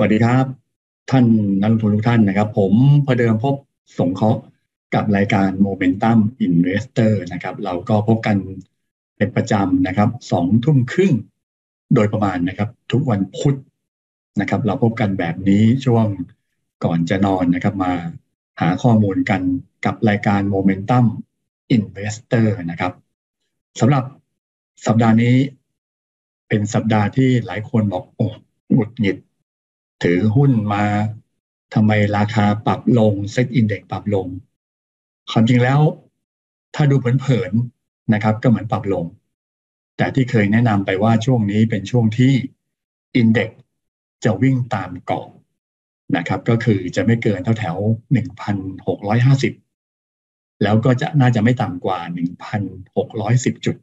สวัสดีครับ ท่านนักลงทุนทุกท่านนะครับ ผมพเดิมพบสงเคราะห์กับรายการ Momentum Investor นะครับ เราก็พบกันเป็นประจำนะครับสองทุ่มครึ่งโดยประมาณนะครับ ทุกวันพุธนะครับ เราพบกันแบบนี้ช่วงก่อนจะนอนนะครับ มาหาข้อมูลกันกับรายการ Momentum Investor นะครับสำหรับสัปดาห์นี้เป็นสัปดาห์ที่หลายคนบอกโอ้หงุดหงิด ถือหุ้นมาทำไมราคาปรับลงเซ็ตอินเด็กปรับลง ความจริงแล้ว ถ้าดูเผินๆนะครับ ก็เหมือนปรับลง แต่ที่เคยแนะนำไปว่าช่วงนี้เป็นช่วงที่อินเด็กจะวิ่งตามเกาะนะครับ ก็คือจะไม่เกินแถวแถวหนึ่งพันหกร้อยห้าสิบแล้วก็จะน่าจะไม่ต่ำกว่าหนึ่งพันหกร้อยสิบจุด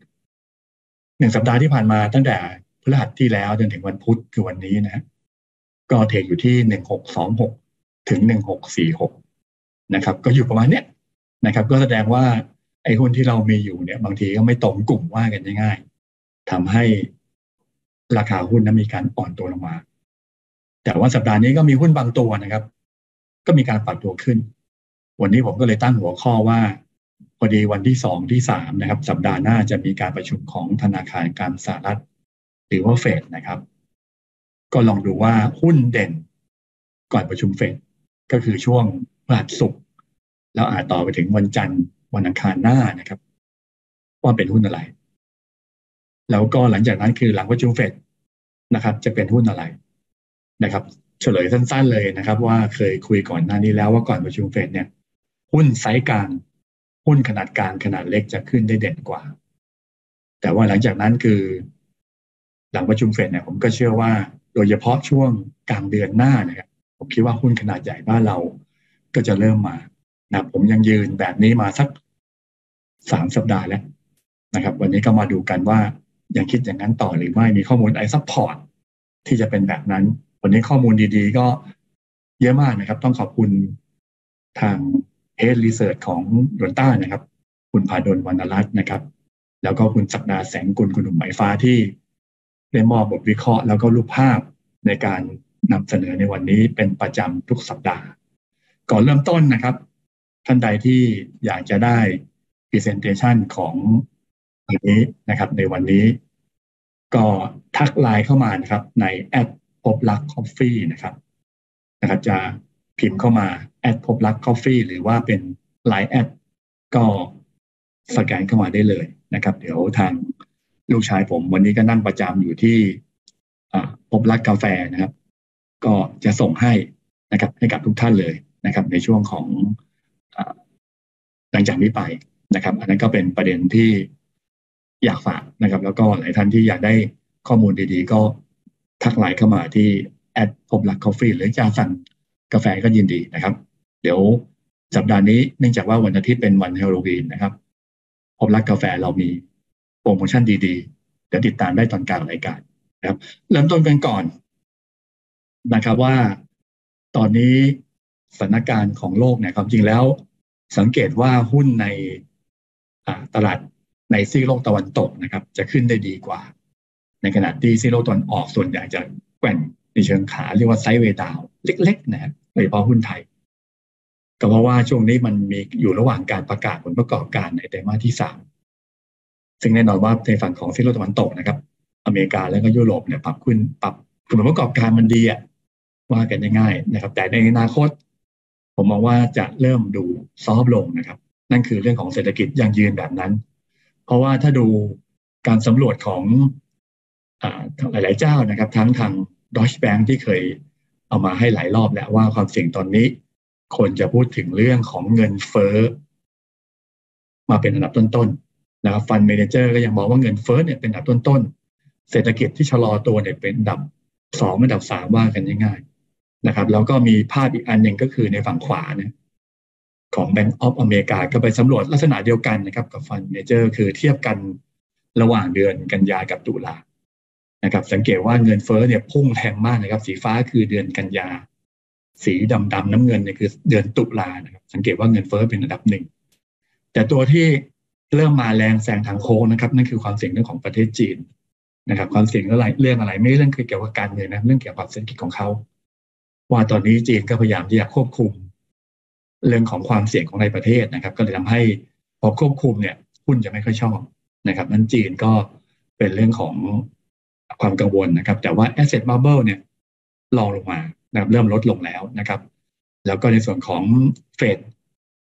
หนึ่งสัปดาห์ที่ผ่านมาตั้งแต่พฤหัสที่แล้วจนถึงวันพุธคือวันนี้นะ ก็เทรดอยู่ที่หนึ่งหกสองหกถึงหนึ่งหกสี่หกนะครับ ก็อยู่ประมาณเนี้ยนะครับ ก็แสดงว่าไอ้หุ้นที่เรามีอยู่เนี่ย บางทีก็ไม่ตรงกลุ่มว่ากันง่ายๆทำให้ราคาหุ้นนั้นมีการอ่อนตัวลงมา แต่ว่าสัปดาห์นี้ก็มีหุ้นบางตัวนะครับ ก็มีการปรับตัวขึ้น วันนี้ผมก็เลยตั้งหัวข้อว่าพอดีวันที่สองที่สามนะครับ สัปดาห์หน้าจะมีการประชุมของธนาคารการสหรัฐ หรือว่าเฟดนะครับ ก็ลองดูว่าหุ้นเด่นก่อนประชุมเฟดก็คือช่วงพฤหัสศุกร์แล้วอาจต่อไปถึงวันจันทร์วันอังคารหน้านะครับ ว่าเป็นหุ้นอะไร แล้วก็หลังจากนั้นคือหลังประชุมเฟดนะครับ จะเป็นหุ้นอะไรนะครับ เฉลยสั้น ๆ เลยนะครับ ว่าเคยคุยก่อนหน้านี้แล้วว่าก่อนประชุมเฟดเนี่ยหุ้นไซส์กลางหุ้นขนาดกลางขนาดเล็กจะขึ้นได้เด่นกว่า แต่ว่าหลังจากนั้นคือ หลังประชุมเฟดเนี่ยผมก็เชื่อว่า โดยเฉพาะช่วงกลางเดือนหน้านะครับผมคิดว่าหุ้นขนาดใหญ่บ้านเรา ก็จะเริ่มมานะผมยังยืนแบบนี้มาสักสามสัปดาห์แล้วนะครับ วันนี้ก็มาดูกันว่ายังคิดอย่างนั้นต่อหรือไม่มีข้อมูลไอ support ที่จะเป็นแบบนั้น วันนี้ข้อมูลดีๆ ก็เยอะมากนะครับ ต้องขอบคุณทาง head research ของดนต้านะครับ คุณพาดลวรรณรัตน์นะครับ แล้วก็คุณศักดาแสงกุลคุณหนุ่มไหมฟ้าที่ ได้มอบบทวิเคราะห์แล้วก็รูปภาพในการนำเสนอในวันนี้เป็นประจำทุกสัปดาห์ ก่อนเริ่มต้นนะครับ ท่านใดที่อยากจะได้ Presentation ของวันนี้นะครับ ในวันนี้ ก็ทักไลน์เข้ามานะครับ ในแอดพบรัก Coffee นะครับนะครับ จะพิมพ์เข้ามาแอดพบรัก Coffee หรือว่าเป็นไลน์แอดก็สแกนเข้ามาได้เลยนะครับ เดี๋ยวทาง ลูกชายผม วันนี้ก็นั่งประจำอยู่ที่พบรักกาแฟนะครับ ก็จะส่งให้นะครับ ให้กับทุกท่านเลยนะครับ ในช่วงของหลังจากนี้ไปนะครับ อันนั้นก็เป็นประเด็นที่อยากฝากนะครับ แล้วก็หลายท่านที่อยากได้ข้อมูลดีๆ ก็ทักไลน์เข้ามาที่แอดพบรักกาแฟหรือจะสั่งกาแฟก็ยินดีนะครับ เดี๋ยวสัปดาห์นี้เนื่องจากว่าวันอาทิตย์เป็นวันฮาโลวีนนะครับพบรักกาแฟเรามี โปรโมชั่นดีๆ เดี๋ยวติดตามได้ตอนกลางรายการนะครับ เริ่มต้นกันก่อนนะครับว่าตอนนี้สถานการณ์ของโลกเนี่ยความจริงแล้ว สังเกตว่าหุ้นในตลาดในซีโลกตะวันตกนะครับ จะขึ้นได้ดีกว่า ในขณะที่ซีโลกตะวันออกส่วนใหญ่จะแกว่งในเชิงขาเรียกว่าไซด์เวดาวเล็ก ๆ นะครับโดยเฉพาะหุ้นไทย ก็เพราะว่าช่วงนี้มันมีอยู่ระหว่างการประกาศผลประกอบการในไตรมาสที่สาม ซึ่งแน่นอนว่าในฝั่งของซีโลตะวันตกนะครับ อเมริกาแล้วก็ยุโรปเนี่ยปรับขึ้นปรับผลประกอบการมันดีอะว่ากันง่ายๆนะครับ แต่ในอนาคต ผมมองว่าจะเริ่มดูซอฟลงนะครับ นั่นคือเรื่องของเศรษฐกิจยังยืนแบบนั้น เพราะว่าถ้าดูการสำรวจของอหลายๆเจ้านะครับ ทั้งทางดอชแบงค์ที่เคยเอามาให้หลายรอบแล้วว่าความเสี่ยงตอนนี้ คนจะพูดถึงเรื่องของเงินเฟ้อมาเป็นอันดับต้นๆ นะครับ fund manager ก็ยังมองว่าเงินเฟ้อเนี่ยเป็นอันดับต้นๆ เศรษฐกิจที่ชะลอตัวเนี่ยเป็นอันดับสองอันดับสามว่ากันง่ายๆนะครับ แล้วก็มีภาพอีกอันหนึ่งก็คือในฝั่งขวาเนี่ยของ Bank of America ก็ไปสำรวจลักษณะเดียวกันนะครับ กับ fund manager คือเทียบกันระหว่างเดือนกันยากับตุลานะครับ สังเกตว่าเงินเฟ้อเนี่ยพุ่งแรงมากนะครับ สีฟ้าคือเดือนกันยา สีดำดำน้ำเงินเนี่ยคือเดือนตุลานะครับ สังเกตว่าเงินเฟ้อเป็นอันดับหนึ่งแต่ตัวที่ เริ่มมาแรงแซงทางโค้งนะครับนั่นคือความเสี่ยงเรื่องของประเทศจีนนะครับ ความเสี่ยงอะไรเรื่องอะไร ไม่เรื่องเกี่ยวกับการเงินนะเรื่องเกี่ยวกับเศรษฐกิจของเขาว่าตอนนี้จีนก็พยายามที่จะควบคุม เรื่องของความเสี่ยงของในประเทศนะครับ ก็เลยทำให้พอควบคุมเนี่ยหุ้นจะไม่ค่อยชอบนะครับนั้นจีนก็เป็นเรื่องของความกังวลนะครับ แต่ว่า asset bubble เนี่ยลองลงมานะครับเริ่มลดลงแล้วนะครับ แล้วก็ในส่วนของ Fed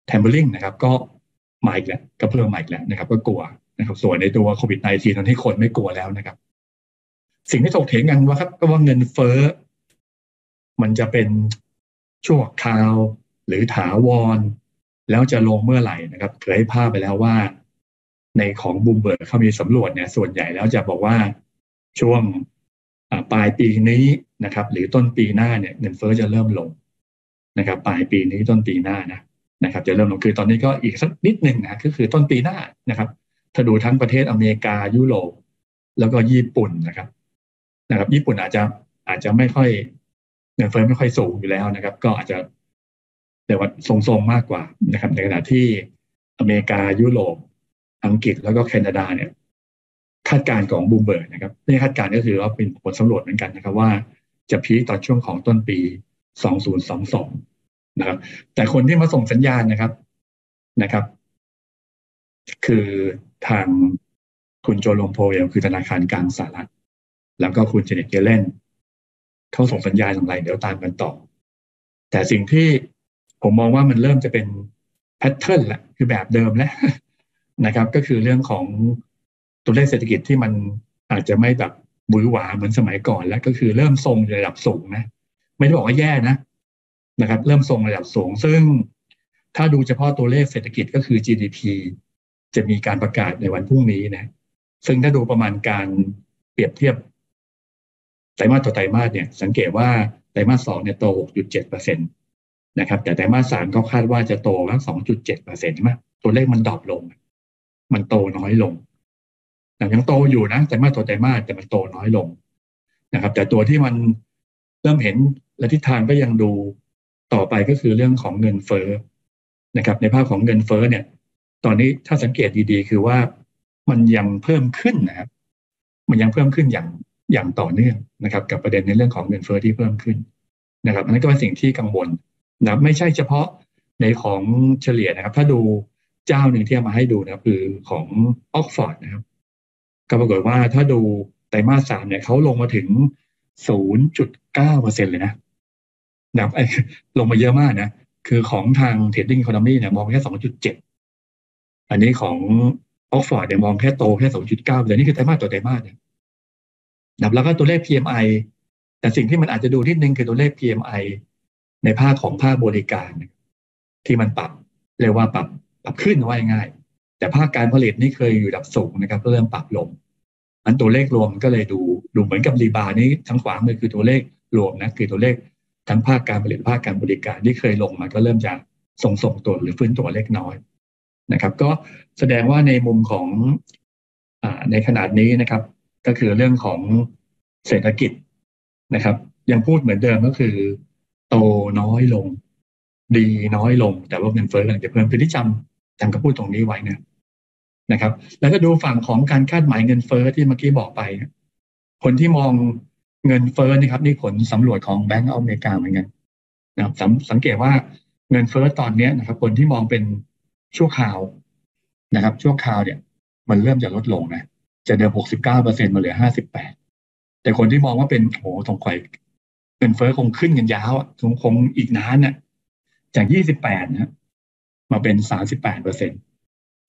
tapering นะครับ ก็ มาอีกแล้วก็เพิ่มมาอีกแล้วนะครับ ก็กลัวนะครับ ส่วนในตัวโควิด -19 ตอนที่คนไม่กลัวแล้วนะครับ สิ่งที่ถกเถียงกันว่าครับ ก็ว่าเงินเฟ้อ มันจะเป็นชั่วคราวหรือถาวร แล้วจะลงเมื่อไหร่นะครับ เคยให้ภาพไปแล้วว่า ในของบูมเบิร์กเขามีสำรวจเนี่ย ส่วนใหญ่แล้วจะบอกว่าช่วงปลายปีนี้นะครับ หรือต้นปีหน้าเนี่ยเงินเฟ้อจะเริ่มลงนะครับ ปลายปีนี้ต้นปีหน้านะ นะครับจะเริ่มลงคือตอนนี้ก็อีกสักนิดหนึ่งนะก็คือต้นปีหน้านะครับ ถ้าดูทั้งประเทศอเมริกายุโรปแล้วก็ญี่ปุ่นนะครับ นะครับ ญี่ปุ่นอาจจะอาจจะไม่ค่อยเงินเฟ้อไม่ค่อยสูงอยู่แล้วนะครับ ก็อาจจะแต่ว่าทรงๆมากกว่านะครับ ในขณะที่อเมริกายุโรปอังกฤษแล้วก็แคนาดาเนี่ย คาดการณ์ของบูมเบิร์กนะครับนี่คาดการณ์ก็คือว่าเป็นผลสำรวจเหมือนกันนะครับ ว่าจะ peak ตอนช่วงของต้นปี 2022 นะครับ แต่คนที่มาส่งสัญญาณนะครับนะครับ คือทางคุณ Jerome Powell คือธนาคารกลางสหรัฐ แล้วก็คุณ Janet Yellen เขาส่งสัญญาณอย่างไรเดี๋ยวตามกันต่อ แต่สิ่งที่ผมมองว่ามันเริ่มจะเป็น pattern แหละคือแบบเดิมแล้วนะครับ ก็คือเรื่องของตัวเลขเศรษฐกิจที่มันอาจจะไม่แบบบุยหวาเหมือนสมัยก่อนแล้วก็คือเริ่มทรงระดับสูงนะ ไม่ได้บอกว่าแย่นะ นะครับ เริ่มทรงระดับสูง ซึ่งถ้าดูเฉพาะตัวเลขเศรษฐกิจก็คือ GDP จะมีการประกาศในวันพรุ่งนี้นะ ซึ่งถ้าดูประมาณการเปรียบเทียบไตรมาสต่อไตรมาสเนี่ย สังเกตว่าไตรมาสสองเนี่ยโต 6.7เปอร์เซ็นตนะครับ แต่ไตรมาสสามก็คาดว่าจะโตทั้ง2.7เปอร์เซ็นต์ใช่ไหมตัวเลขมันดรอปลง มันโตน้อยลงแต่ยังโตอยู่นะแต่มาตัวแต่มาแต่มันโตน้อยลงนะครับ แต่ตัวที่มันเริ่มเห็นและทิศทางก็ยังดู ต่อไปก็คือเรื่องของเงินเฟ้อนะครับ ในภาพของเงินเฟ้อเนี่ย ตอนนี้ถ้าสังเกตดีๆ คือว่ามันยังเพิ่มขึ้นนะครับ มันยังเพิ่มขึ้นอย่างอย่างต่อเนื่องนะครับ กับประเด็นในเรื่องของเงินเฟ้อที่เพิ่มขึ้นนะครับอันนั้นก็เป็นสิ่งที่กังวลนะไม่ใช่เฉพาะในของเฉลี่ยนะครับ ถ้าดูเจ้าหนึ่งที่เอามาให้ดูนะคือของออกฟอร์ดนะครับ ก็ปรากฏว่าถ้าดูไตรมาสสามเนี่ยเขาลงมาถึง 0.9เปอร์เซ็นเลยนะ นะครับลงมาเยอะมากนะคือของทาง Trading Economics เนี่ยมองแค่2.7อันนี้ของออกฟอร์ดเนี่ยมองแค่โตแค่2.9แต่นี่คือไตรมาสต่อไตรมาสเนี่ยนะแล้วก็ตัวเลข PMI แต่สิ่งที่มันอาจจะดูนิดนึงคือตัวเลข PMI ในภาคของภาคบริการ ที่มันปรับเรียกว่าปรับปรับขึ้นว่าง่าย แต่ภาคการผลิตนี่เคยอยู่ดับสูงนะครับก็เริ่มปรับลงอันตัวเลขรวมก็เลยดูดูเหมือนกับรีบาร์นี้ทั้งขวามือคือตัวเลขรวมนะคือตัวเลข ทั้งภาคการผลิตภาคการบริการที่เคยลงมาก็เริ่มจะส่งส่งตัวหรือฟื้นตัวเล็กน้อยนะครับ ก็แสดงว่าในมุมของอในขนาดนี้นะครับ ก็คือเรื่องของเศรษฐกิจนะครับ ยังพูดเหมือนเดิมก็คือ โตน้อยลง ดีน้อยลง แต่ว่าเงินเฟ้อกำลังจะเพิ่มคือที่จำจำคำพูดตรงนี้ไว้นะนะครับ แล้วก็ดูฝั่งของการคาดหมายเงินเฟ้อที่เมื่อกี้บอกไป คนที่มอง เงินเฟ้อนี่ครับนี่ผลสำรวจของแบงก์อเมริกาเหมือนกันนะครับสังเกตว่าเงินเฟ้อตอนนี้นะครับ คนที่มองเป็นชั่วคราวนะครับ ชั่วคราวเนี่ย มันเริ่มจะลดลงนะจะเดิมหกสิบเก้าเปอร์เซ็นมาเหลือห้าสิบแปดแต่คนที่มองว่าเป็นโหสงข่อยเงินเฟ้อคงขึ้นกันยาวอะคงคงอีกนานน่ะ จากยี่สิบแปดนะมาเป็นสามสิบแปดเปอร์เซ็นต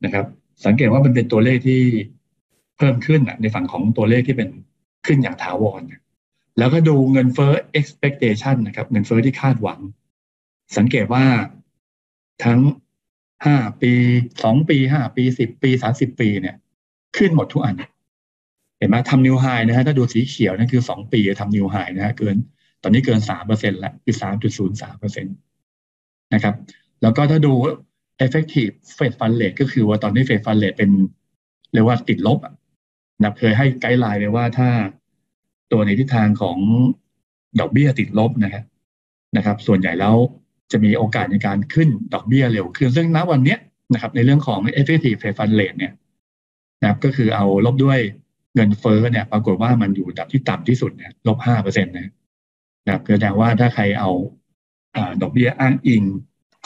นะครับ สังเกตว่ามันเป็นตัวเลขที่เพิ่มขึ้นในฝั่งของตัวเลขที่เป็นขึ้นอย่างถาวร แล้วก็ดูเงินเฟ้อ expectation นะครับ เงินเฟ้อที่คาดหวัง สังเกตว่าทั้งห้าปีสองปีห้าปีสิบปีสามสิบปีเนี่ย ขึ้นหมดทุกอัน เห็นไหมทำ new high นะฮะถ้าดูสีเขียวนั่นคือสองปีทำ new high นะฮะเกิน ตอนนี้เกินสามเปอร์เซ็นต์ละคือสามจุดศูนย์สามเปอร์เซ็นต์นะครับ แล้วก็ถ้าดู effective Fed Fund Rate ก็คือว่าตอนนี้ Fed Fund Rate เป็นเรียกว่าติดลบนะเคยให้ไกด์ไลน์ไว้ว่าถ้า ตัวในทิศทางของดอกเบี้ยติดลบนะครับนะครับ ส่วนใหญ่แล้วจะมีโอกาสในการขึ้นดอกเบี้ยเร็วขึ้นซึ่งณวันนี้นะครับในเรื่องของ effective Fed Fund Rate เนี่ยนะครับก็คือเอาลบด้วยเงินเฟ้อเนี่ยปรากฏว่ามันอยู่ดับที่ต่ำที่สุดเนี่ยลบห้าเปอร์เซ็นต์นะครับแสดงว่าถ้าใครเอาดอกเบี้ยอ้างอิง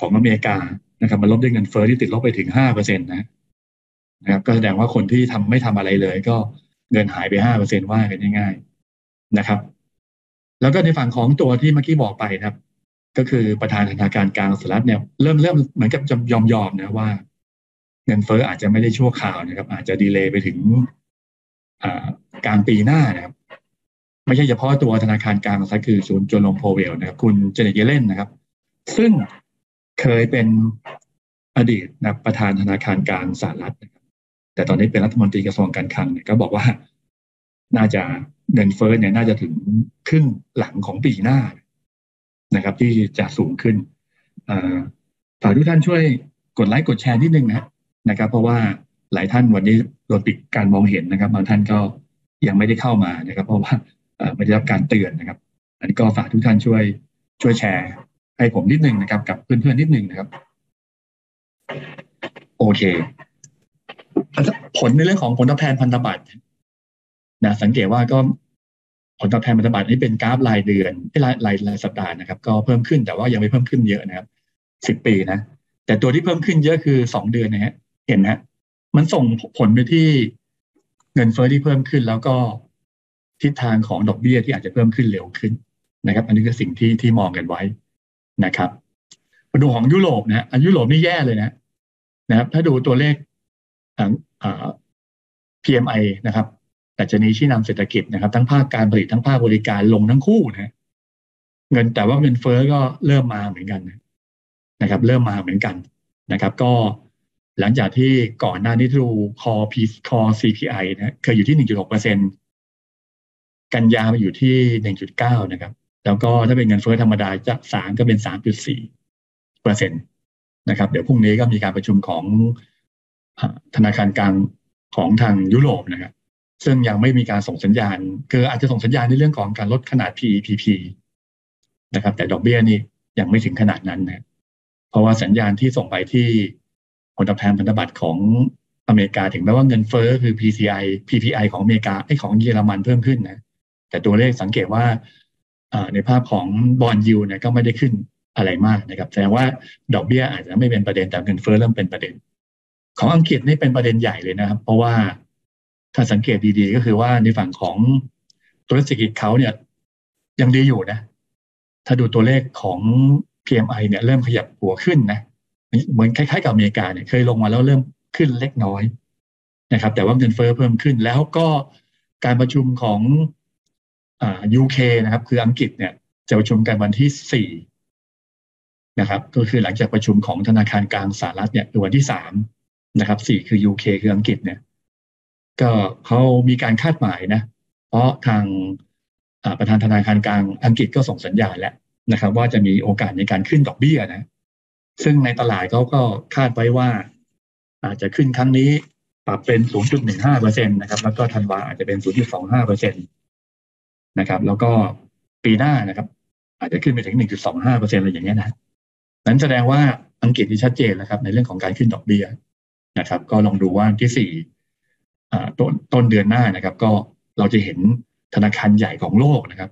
ของอเมริกานะครับมาลบด้วยเงินเฟอ้อที่ติดลบไปถึงห้าเปอร์เซ็นตนะนะครับก็แสดงว่าคนที่ทำไม่ทำอะไรเลย ก็เงินหายไปห้าเปอร์เซ็นต์ว่ากันง่ายๆ นะครับ แล้วก็ในฝั่งของตัวที่เมื่อกี้บอกไปนะครับ ก็คือประธานธนาคารกลางสหรัฐเนี่ยเริ่มเริ่มเหมือนกับจะยอมยอมนะว่า เงินเฟ้ออาจจะไม่ได้ชั่วข่าวนะครับ อาจจะดีเลย์ไปถึงกลางปีหน้านะครับ ไม่ใช่เฉพาะตัวธนาคารกลางสหรัฐคือศูนย์โจลงโพเวลนะครับ คุณเจเนตเยเลนนะครับ ซึ่งเคยเป็นอดีตนะประธานธนาคารกลางสหรัฐนะครับแต่ตอนนี้เป็นรัฐมนตรีกระทรวงการคลังเนี่ยก็บอกว่า น่าจะเงินเฟ้อเนี่ยน่าจะถึงครึ่งหลังของปีหน้านะครับ ที่จะสูงขึ้นฝากทุกท่านช่วยกดไลค์กดแชร์นิดนึงนะนะครับ เพราะว่าหลายท่านวันนี้โดนปิดการมองเห็นนะครับบางท่านก็ยังไม่ได้เข้ามานะครับ เพราะว่าไม่ได้รับการเตือนนะครับ อันนี้ก็ฝากทุกท่านช่วยช่วยแชร์ ให้ผมนิดนึงนะครับ กับเพื่อนๆนิดนึงนะครับ โอเค ผลในเรื่องของผลตอบแทนพันธบัตร นะสังเกตว่าก็ผลตอบแทนพันธบัตรนี่เป็นกราฟรายเดือนรายรายรายสัปดาห์นะครับ ก็เพิ่มขึ้นแต่ว่ายังไม่เพิ่มขึ้นเยอะนะครับสิบปีนะแต่ตัวที่เพิ่มขึ้นเยอะคือสองเดือนนะฮะเห็นนะมันส่งผลไปที่เงินเฟ้อที่เพิ่มขึ้น แล้วก็ทิศทางของดอกเบี้ยที่อาจจะเพิ่มขึ้นเร็วขึ้นนะครับ อันนี้คือสิ่งที่ที่มองกันไว้นะครับมาดูของยุโรปนะอันยุโรปนี่แย่เลยนะ นะครับ ถ้าดูตัวเลขอ่า PMI นะครับ แต่จะนี้ชี้นำเศรษฐกิจนะครับ ทั้งภาคการผลิตทั้งภาคบริการลงทั้งคู่นะเงินแต่ว่าเงินเฟ้อก็เริ่มมาเหมือนกันนะครับ เริ่มมาเหมือนกันนะครับ ก็หลังจากที่ก่อนหน้านี้ดูคอพีคอ CPI นะเคยอยู่ที่หนึ่งจุดหกเปอร์เซ็นกันยามาอยู่ที่หนึ่งจุดเก้านะครับ แล้วก็ถ้าเป็นเงินเฟ้อธรรมดาจะสามก็เป็นสามจุดสี่เปอร์เซ็นตนะครับ เดี๋ยวพรุ่งนี้ก็มีการประชุมของธนาคารกลางของทางยุโรปนะครับ ซึ่งยังไม่มีการส่งสัญญาณคืออาจจะส่งสัญญาณในเรื่องของการลดขนาด PPP นะครับ แต่ดอกเบี้ยนี่ยังไม่ถึงขนาดนั้นนะเพราะว่าสัญญาณที่ส่งไปที่ผลตอบแทนพันธบัตรของอเมริกาถึงแม้ว่าเงินเฟ้อคือ PCI PPI ของอเมริกาไอ้ของเยอรมันเพิ่มขึ้นนะแต่ตัวเลขสังเกตว่าในภาพของบอลยูเนี่ยก็ไม่ได้ขึ้นอะไรมากนะครับแสดงว่าดอกเบี้ยอาจจะไม่เป็นประเด็นแต่เงินเฟ้อเริ่มเป็นประเด็น ของอังกฤษนี่เป็นประเด็นใหญ่เลยนะครับ เพราะว่า ถ้าสังเกตดีๆ ก็คือว่าในฝั่งของตัวเลขเศรษฐกิจเขาเนี่ย ยังดีอยู่นะ ถ้าดูตัวเลขของ PMI เนี่ย เริ่มขยับหัวขึ้นนะ เหมือนคล้ายๆกับอเมริกาเนี่ยเคยลงมาแล้วเริ่มขึ้นเล็กน้อยนะครับ แต่ว่าเงินเฟ้อเพิ่มขึ้นแล้วก็การประชุมของอ่า UK นะครับ คืออังกฤษเนี่ยจะประชุมกันวันที่สี่นะครับ ก็คือหลังจากประชุมของธนาคารกลางสหรัฐเนี่ยวันที่สามนะครับสี่คือ UK คืออังกฤษเนี่ย ก็เขามีการคาดหมายนะ เพราะทางประธานธนาคารกลางอังกฤษก็ส่งสัญญาณแล้วนะครับ ว่าจะมีโอกาสในการขึ้นดอกเบี้ยนะ ซึ่งในตลาดเขาก็คาดไว้ว่า อาจจะขึ้นครั้งนี้ปรับเป็น 0.15เปอร์เซ็นตนะครับ แล้วก็ธันวาอาจจะเป็น 0.25เปอร์เซ็นตนะครับ แล้วก็ปีหน้านะครับ อาจจะขึ้นไปถึง 1.25เปอร์เซ็นอะไรอย่างเงี้ยนะ นั้นแสดงว่าอังกฤษที่ชัดเจนแล้วครับ ในเรื่องของการขึ้นดอกเบี้ยนะครับ ก็ลองดูว่าที่สี่ ต้นต้นเดือนหน้านะครับ ก็เราจะเห็นธนาคารใหญ่ของโลกนะครับ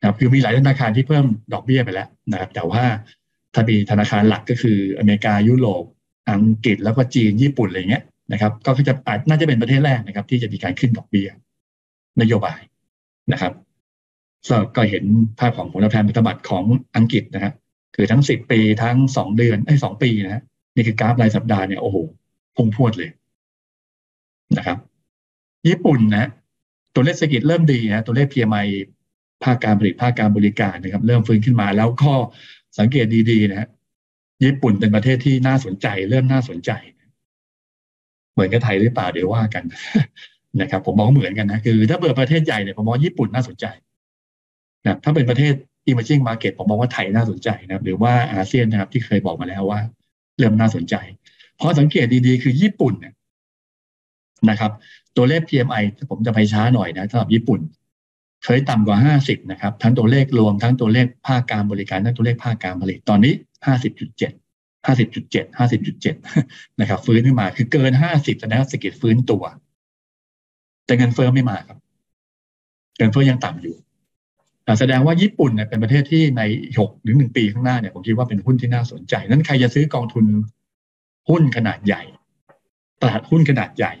นะครับคือมีหลายธนาคารที่เพิ่มดอกเบี้ยไปแล้วนะครับแต่ว่าถ้ามีธนาคารหลักก็คืออเมริกายุโรปอังกฤษแล้วก็จีนญี่ปุ่นอะไรเงี้ยนะครับ ก็จะอาจน่าจะเป็นประเทศแรกนะครับ ที่จะมีการขึ้นดอกเบี้ยนโยบายนะครับก็เห็นภาพของผลตอบแทนพันธบัตรของอังกฤษนะครับคือทั้งสิบปีทั้งสองเดือนไอ้สองปีนะนี่คือกราฟรายสัปดาห์เนี่ยโอ้โหพุ่งพวดเลย นะครับ ญี่ปุ่นนะตัวเลขเศรษฐกิจเริ่มดีนะตัวเลข PMI ภาคการผลิตภาคการบริการนะครับ เริ่มฟื้นขึ้นมา แล้วก็สังเกตดีๆนะญี่ปุ่นเป็นประเทศที่น่าสนใจ เริ่มน่าสนใจ เหมือนกับไทยหรือเปล่าเดี๋ยวว่ากันนะครับ ผมมองเหมือนกันนะคือ ถ้าเปิดประเทศใหญ่เนี่ยผมมองญี่ปุ่นน่าสนใจนะถ้าเป็นประเทศ emerging market ผมมองว่าไทยน่าสนใจนะหรือว่าอาเซียนนะครับที่เคยบอกมาแล้วว่า เริ่มน่าสนใจพอสังเกตดีๆ คือญี่ปุ่นเนี่ย นะครับ ตัวเลข PMI ผมจะไปช้าหน่อยนะสำหรับญี่ปุ่น เคยต่ำกว่า 50 นะครับ ทั้งตัวเลขรวมทั้งตัวเลขภาคการบริการทั้งตัวเลขภาคการผลิตตอนนี้ 50.7 50.7 50.7 นะครับ ฟื้นขึ้นมาคือเกิน 50แสดงว่าเศรษฐกิจฟื้นตัว แต่เงินเฟ้อไม่มาครับเงินเฟ้อยังต่ำอยู่แสดงว่าญี่ปุ่นเนี่ยเป็นประเทศที่ในหกหรือหนึ่งปีข้างหน้าเนี่ยผมคิดว่าเป็นหุ้นที่น่าสนใจ นั้นใครจะซื้อกองทุนหุ้นขนาดใหญ่ ตลาดหุ้นขนาดใหญ่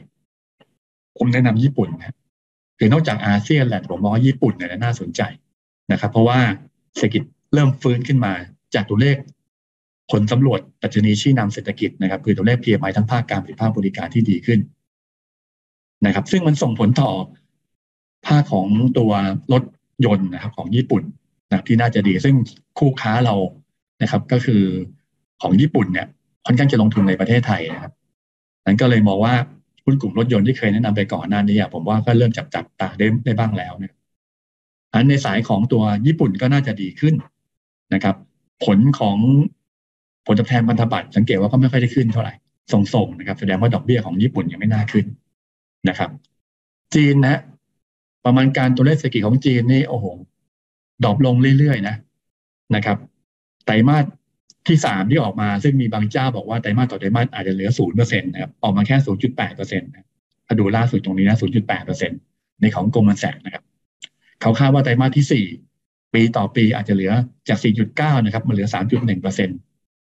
ผมแนะนำญี่ปุ่นนะคือนอกจากอาเซียนแหละผมมองว่าญี่ปุ่นเนี่ยน่าสนใจนะครับ เพราะว่าเศรษฐกิจเริ่มฟื้นขึ้นมาจากตัวเลข ผลสำรวจปัจจุบันชี้นำเศรษฐกิจนะครับคือตัวเลข PMI ทั้งภาคการผลิตภาคบริการที่ดีขึ้นนะครับ ซึ่งมันส่งผลต่อภาคของตัวรถยนต์นะครับ ของญี่ปุ่นนะที่น่าจะดี ซึ่งคู่ค้าเรานะครับ ก็คือของญี่ปุ่นเนี่ยค่อนข้างจะลงทุนในประเทศไทยนะครับนั้นก็เลยมองว่า หุ้นกลุ่มรถยนต์ที่เคยแนะนำไปก่อนหน้านี้ผมว่าก็เริ่มจับจับตาได้ได้บ้างแล้วนะอันในสายของตัวญี่ปุ่นก็น่าจะดีขึ้นนะครับ ผลของผลตอบแทนพันธบัตรสังเกตว่าก็ไม่ค่อยได้ขึ้นเท่าไหร่ส่งๆนะครับ แสดงว่าดอกเบี้ยของญี่ปุ่นยังไม่น่าขึ้นนะครับ จีนนะประมาณการตัวเลขเศรษฐกิจของจีนนี่โอ้โห drop ลงเรื่อยๆนะนะครับ ไตรมาส ที่สามที่ออกมาซึ่งมีบางเจ้าบอกว่าไตรมาสต่อไตรมาสอาจจะเหลือศูนย์เปอร์เซ็นต์นะครับออกมาแค่ศูนย์จุดแปดเปอร์เซ็นต์ถ้าดูล่าสุดตรงนี้นะศูนย์จุดแปดเปอร์เซ็นต์ในของ Goldman Sachs นะครับ เขาคาดว่าไตรมาสที่สี่ปีต่อปีอาจจะเหลือจากสี่จุดเก้านะครับมาเหลือสามจุดหนึ่งเปอร์เซ็นต์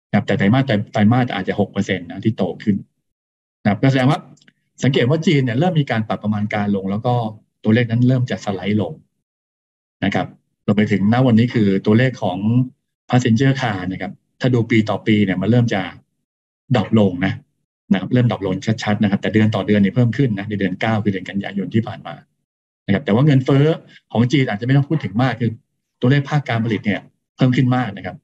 นะครับแต่ไตรมาสไตรมาสอาจจะหกเปอร์เซ็นต์นะที่โตขึ้นนะครับก็แสดงว่าสังเกตว่าจีนเนี่ยเริ่มมีการปรับประมาณการลง แล้วก็ตัวเลขนั้นเริ่มจะสไลด์ลงนะครับรวมไปถึงณวันนี้คือตัวเลขของ passenger car นะครับ ถ้าดูปีต่อปีเนี่ยมันเริ่มจะ drop ลงนะนะครับเริ่ม drop ลงชัดๆนะครับ แต่เดือนต่อเดือนเนี่ยเพิ่มขึ้นนะในเดือนเก้าคือเดือนกันยายนที่ผ่านมานะครับแต่ว่าเงินเฟ้อของจีนอาจจะไม่ต้องพูดถึงมากคือ ตัวเลขภาคการผลิตเนี่ย เพิ่มขึ้นมากนะครับ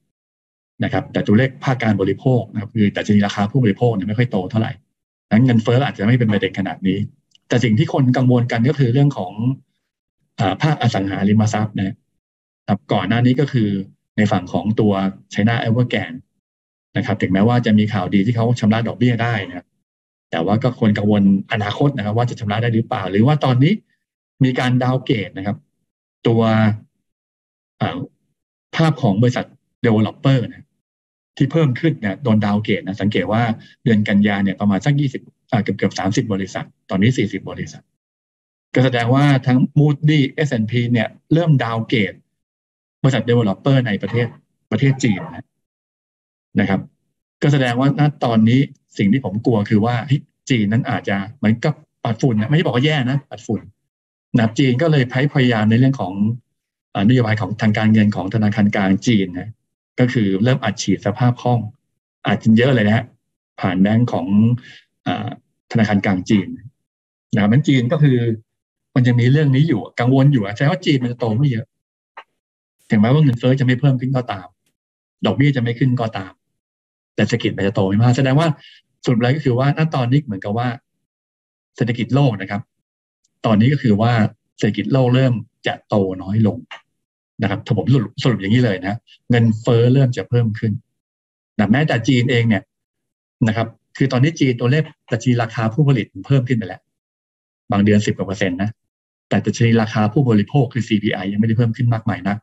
นะครับ แต่ตัวเลขภาคการบริโภคนะครับคือแต่จะมีราคาผู้บริโภคเนี่ยไม่ค่อยโตเท่าไหร่นั้นเงินเฟ้ออาจจะไม่เป็นประเด็นขนาดนี้ แต่สิ่งที่คนกังวลกันก็คือเรื่องของภาคอสังหาริมทรัพย์นะครับก่อนหน้านี้ก็คือ ในฝั่งของตัวไชน่าเอเวอร์แกนนะครับ ถึงแม้ว่าจะมีข่าวดีที่เขาชำระดอกเบี้ยได้นะครับ แต่ว่าก็ควรกังวลอนาคตนะครับ ว่าจะชำระได้หรือเปล่า หรือว่าตอนนี้มีการดาวเกตนะครับ ตัวภาพของบริษัท developer นะที่เพิ่มขึ้นเนี่ยโดนดาวเกตนะสังเกตว่าเดือนกันยาเนี่ยประมาณสักยี่สิบเกือบเกือบสามสิบบริษัท ตอนนี้สี่สิบบริษัท ก็แสดงว่าทั้ง Moody S&P เนี่ยเริ่มดาวเกต บริษัท developer ในประเทศประเทศจีนนะครับ ก็แสดงว่าณตอนนี้สิ่งที่ผมกลัวคือว่าจีนนั้นอาจจะเหมือนกับปัดฝุ่นนะไม่ใช่บอกว่าแย่นะปัดฝุ่นนะจีนก็เลยพยายามในเรื่องของนโยบายของทางการเงินของธนาคารกลางจีนนะก็คือเริ่มอัดฉีดสภาพคล่องอาจจะเยอะเลยนะฮะผ่านแบงก์ของอธนาคารกลางจีนนะมันจีนก็คือ มันจะมีเรื่องนี้อยู่กังวลอยู่ใช่ว่าจีนมันจะโตไม่เยอะ ถึงแม้ว่าเงินเฟ้อจะไม่เพิ่มขึ้นก็ตาม ดอกเบี้ยจะไม่ขึ้นก็ตาม แต่เศรษฐกิจมันจะโตไม่มากแสดงว่าสุดท้ายก็คือว่าณตอนนี้เหมือนกับว่า เศรษฐกิจโลกนะครับ ตอนนี้ก็คือว่าเศรษฐกิจโลกเริ่มจะโตน้อยลงนะครับถ้าผมสรุปสรุปอย่างนี้เลยนะเงินเฟ้อเริ่มจะเพิ่มขึ้นนะแม้แต่จีนเองเนี่ยนะครับ คือตอนนี้จีนตัวเลขดัชนีราคาผู้ผลิตเพิ่มขึ้นไปแล้ว บางเดือนสิบกว่าเปอร์เซ็นต์นะแต่ดัชนีราคาผู้บริโภคคือ CPI ยังไม่ได้เพิ่มขึ้นมากมายนะ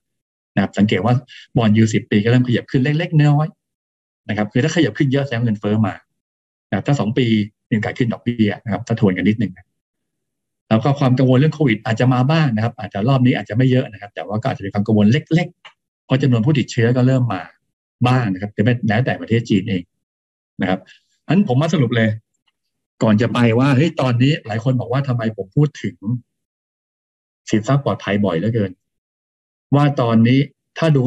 นะครับสังเกตว่าบอลยูสิบปีก็เริ่มขยับขึ้นเล็กๆน้อยๆนะครับคือถ้าขยับขึ้นเยอะแสดงเงินเฟ้อมานะถ้าสองปีมีโอกาสขึ้นดอกเบี้ยนะครับถ้าทวนกันนิดหนึ่งแล้วก็ความกังวลเรื่องโควิดอาจจะมาบ้างนะครับ อาจจะรอบนี้อาจจะไม่เยอะนะครับ แต่ว่าก็อาจจะมีความกังวลเล็กๆเพราะจำนวนผู้ติดเชื้อก็เริ่มมาบ้างนะครับแต่แม้แต่ประเทศจีนเองนะครับอันผมมาสรุปเลย ก่อนจะไปว่าเฮ้ยตอนนี้หลายคนบอกว่าทำไมผมพูดถึงสินทรัพย์ปลอดภัยบ่อยเหลือเกิน ว่าตอนนี้ถ้าดู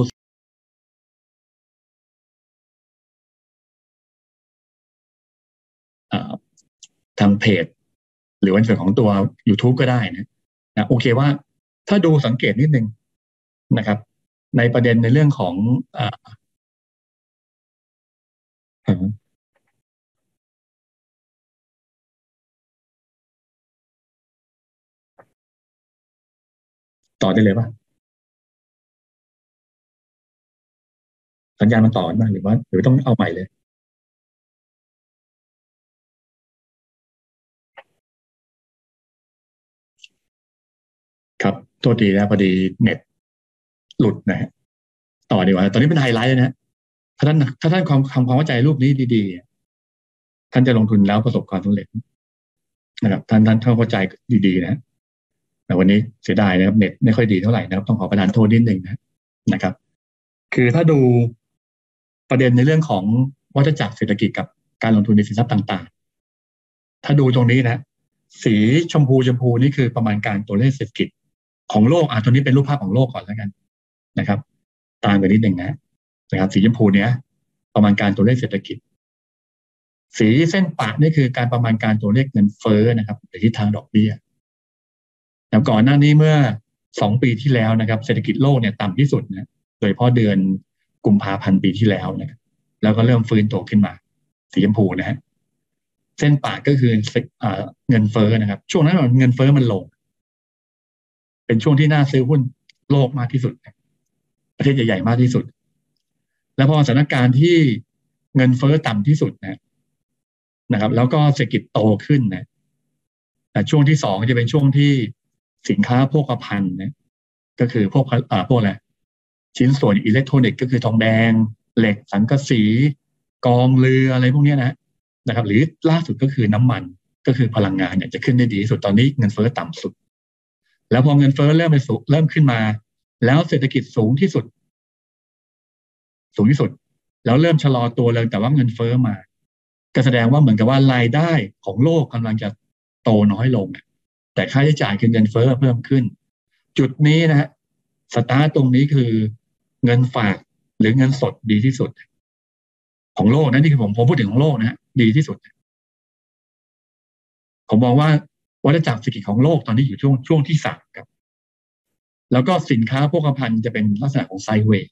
ทางเพจ หรือวันส่วนของตัว YouTube ก็ได้นะนะโอเคว่าถ้าดูสังเกตนิดนึงนะครับ ในประเด็นในเรื่องของอต่อได้เลยป่ะ สัญญาณมันต่อกันบ้างหรือว่าหรือต้องเอาใหม่เลยครับโทษทีนะพอดีเน็ตหลุดนะฮะต่อดีกว่า ตอนนี้เป็นไฮไลท์นะถ้าท่านถ้าท่านความทำความเข้าใจรูปนี้ดีๆ ท่านจะลงทุนแล้วประสบความสำเร็จนะครับท่านท่านเข้าใจดีๆนะแต่วันนี้เสียดายนะครับเน็ตไม่ค่อยดีเท่าไหร่นะครับ ต้องขอประทานโทษนิดนึงนะนะครับ คือถ้าดู ประเด็นในเรื่องของวัฏจักรเศรษฐกิจกับการลงทุนในสินทรัพย์ต่าง ๆ ถ้าดูตรงนี้นะ สีชมพูชมพูนี่คือประมาณการตัวเลขเศรษฐกิจของโลกอะตัวนี้เป็นรูปภาพของโลกก่อนแล้วกันนะครับ ตามไปนิดหนึ่งนะนะครับ สีชมพูเนี้ยประมาณการตัวเลขเศรษฐกิจ สีเส้นปะนี่คือการประมาณการตัวเลขเงินเฟ้อนะครับหรือทิศทางดอกเบี้ยแล้วก่อนหน้านี้เมื่อสองปีที่แล้วนะครับ เศรษฐกิจโลกเนี่ยต่ำที่สุดนะโดยเฉพาะเดือน กุมภาพันธ์ปีที่แล้วนะครับแล้วก็เริ่มฟื้นตัวขึ้นมา สีชมพูนะฮะเส้นปากก็คือเงินเฟ้อนะครับ ช่วงนั้นเงินเฟ้อมันลง เป็นช่วงที่น่าซื้อหุ้นโลกมากที่สุด ประเทศใหญ่ๆมากที่สุด แล้วพอสถานการณ์ที่เงินเฟ้อต่ำที่สุดนะนะครับ แล้วก็เศรษฐกิจโตขึ้นนะแต่ช่วงที่สองจะเป็นช่วงที่สินค้าโภคภัณฑ์นะก็คือพวกอ่าพวกอะไร ชิ้นส่วนอิเล็กทรอนิกส์ก็คือทองแดง เหล็กสังกะสี กองเรืออะไรพวกนี้นะนะครับ หรือล่าสุดก็คือน้ำมันก็คือพลังงานเนี่ยจะขึ้นได้ดีที่สุดตอนนี้เงินเฟ้อต่ำสุด แล้วพอเงินเฟ้อเริ่มไปสูงเริ่มขึ้นมา แล้วเศรษฐกิจสูงที่สุด สูงที่สุด แล้วเริ่มชะลอตัวเลยแต่ว่าเงินเฟ้อมา ก็แสดงว่าเหมือนกับว่ารายได้ของโลกกำลังจะโตน้อยลงแต่ค่าใช้จ่ายคือเงินเฟ้อเพิ่มขึ้น จุดนี้นะฮะสตาร์ตรงนี้คือ เงินฝากหรือเงินสดดีที่สุด ของโลกนะนี่คือผมผมพูดถึงของโลกนะดีที่สุด ผมมองว่าวัฏจักรเศรษฐกิจของโลกตอนนี้อยู่ช่วงช่วงที่สามครับ แล้วก็สินค้าพวกภัณฑ์จะเป็นลักษณะของไซเวย์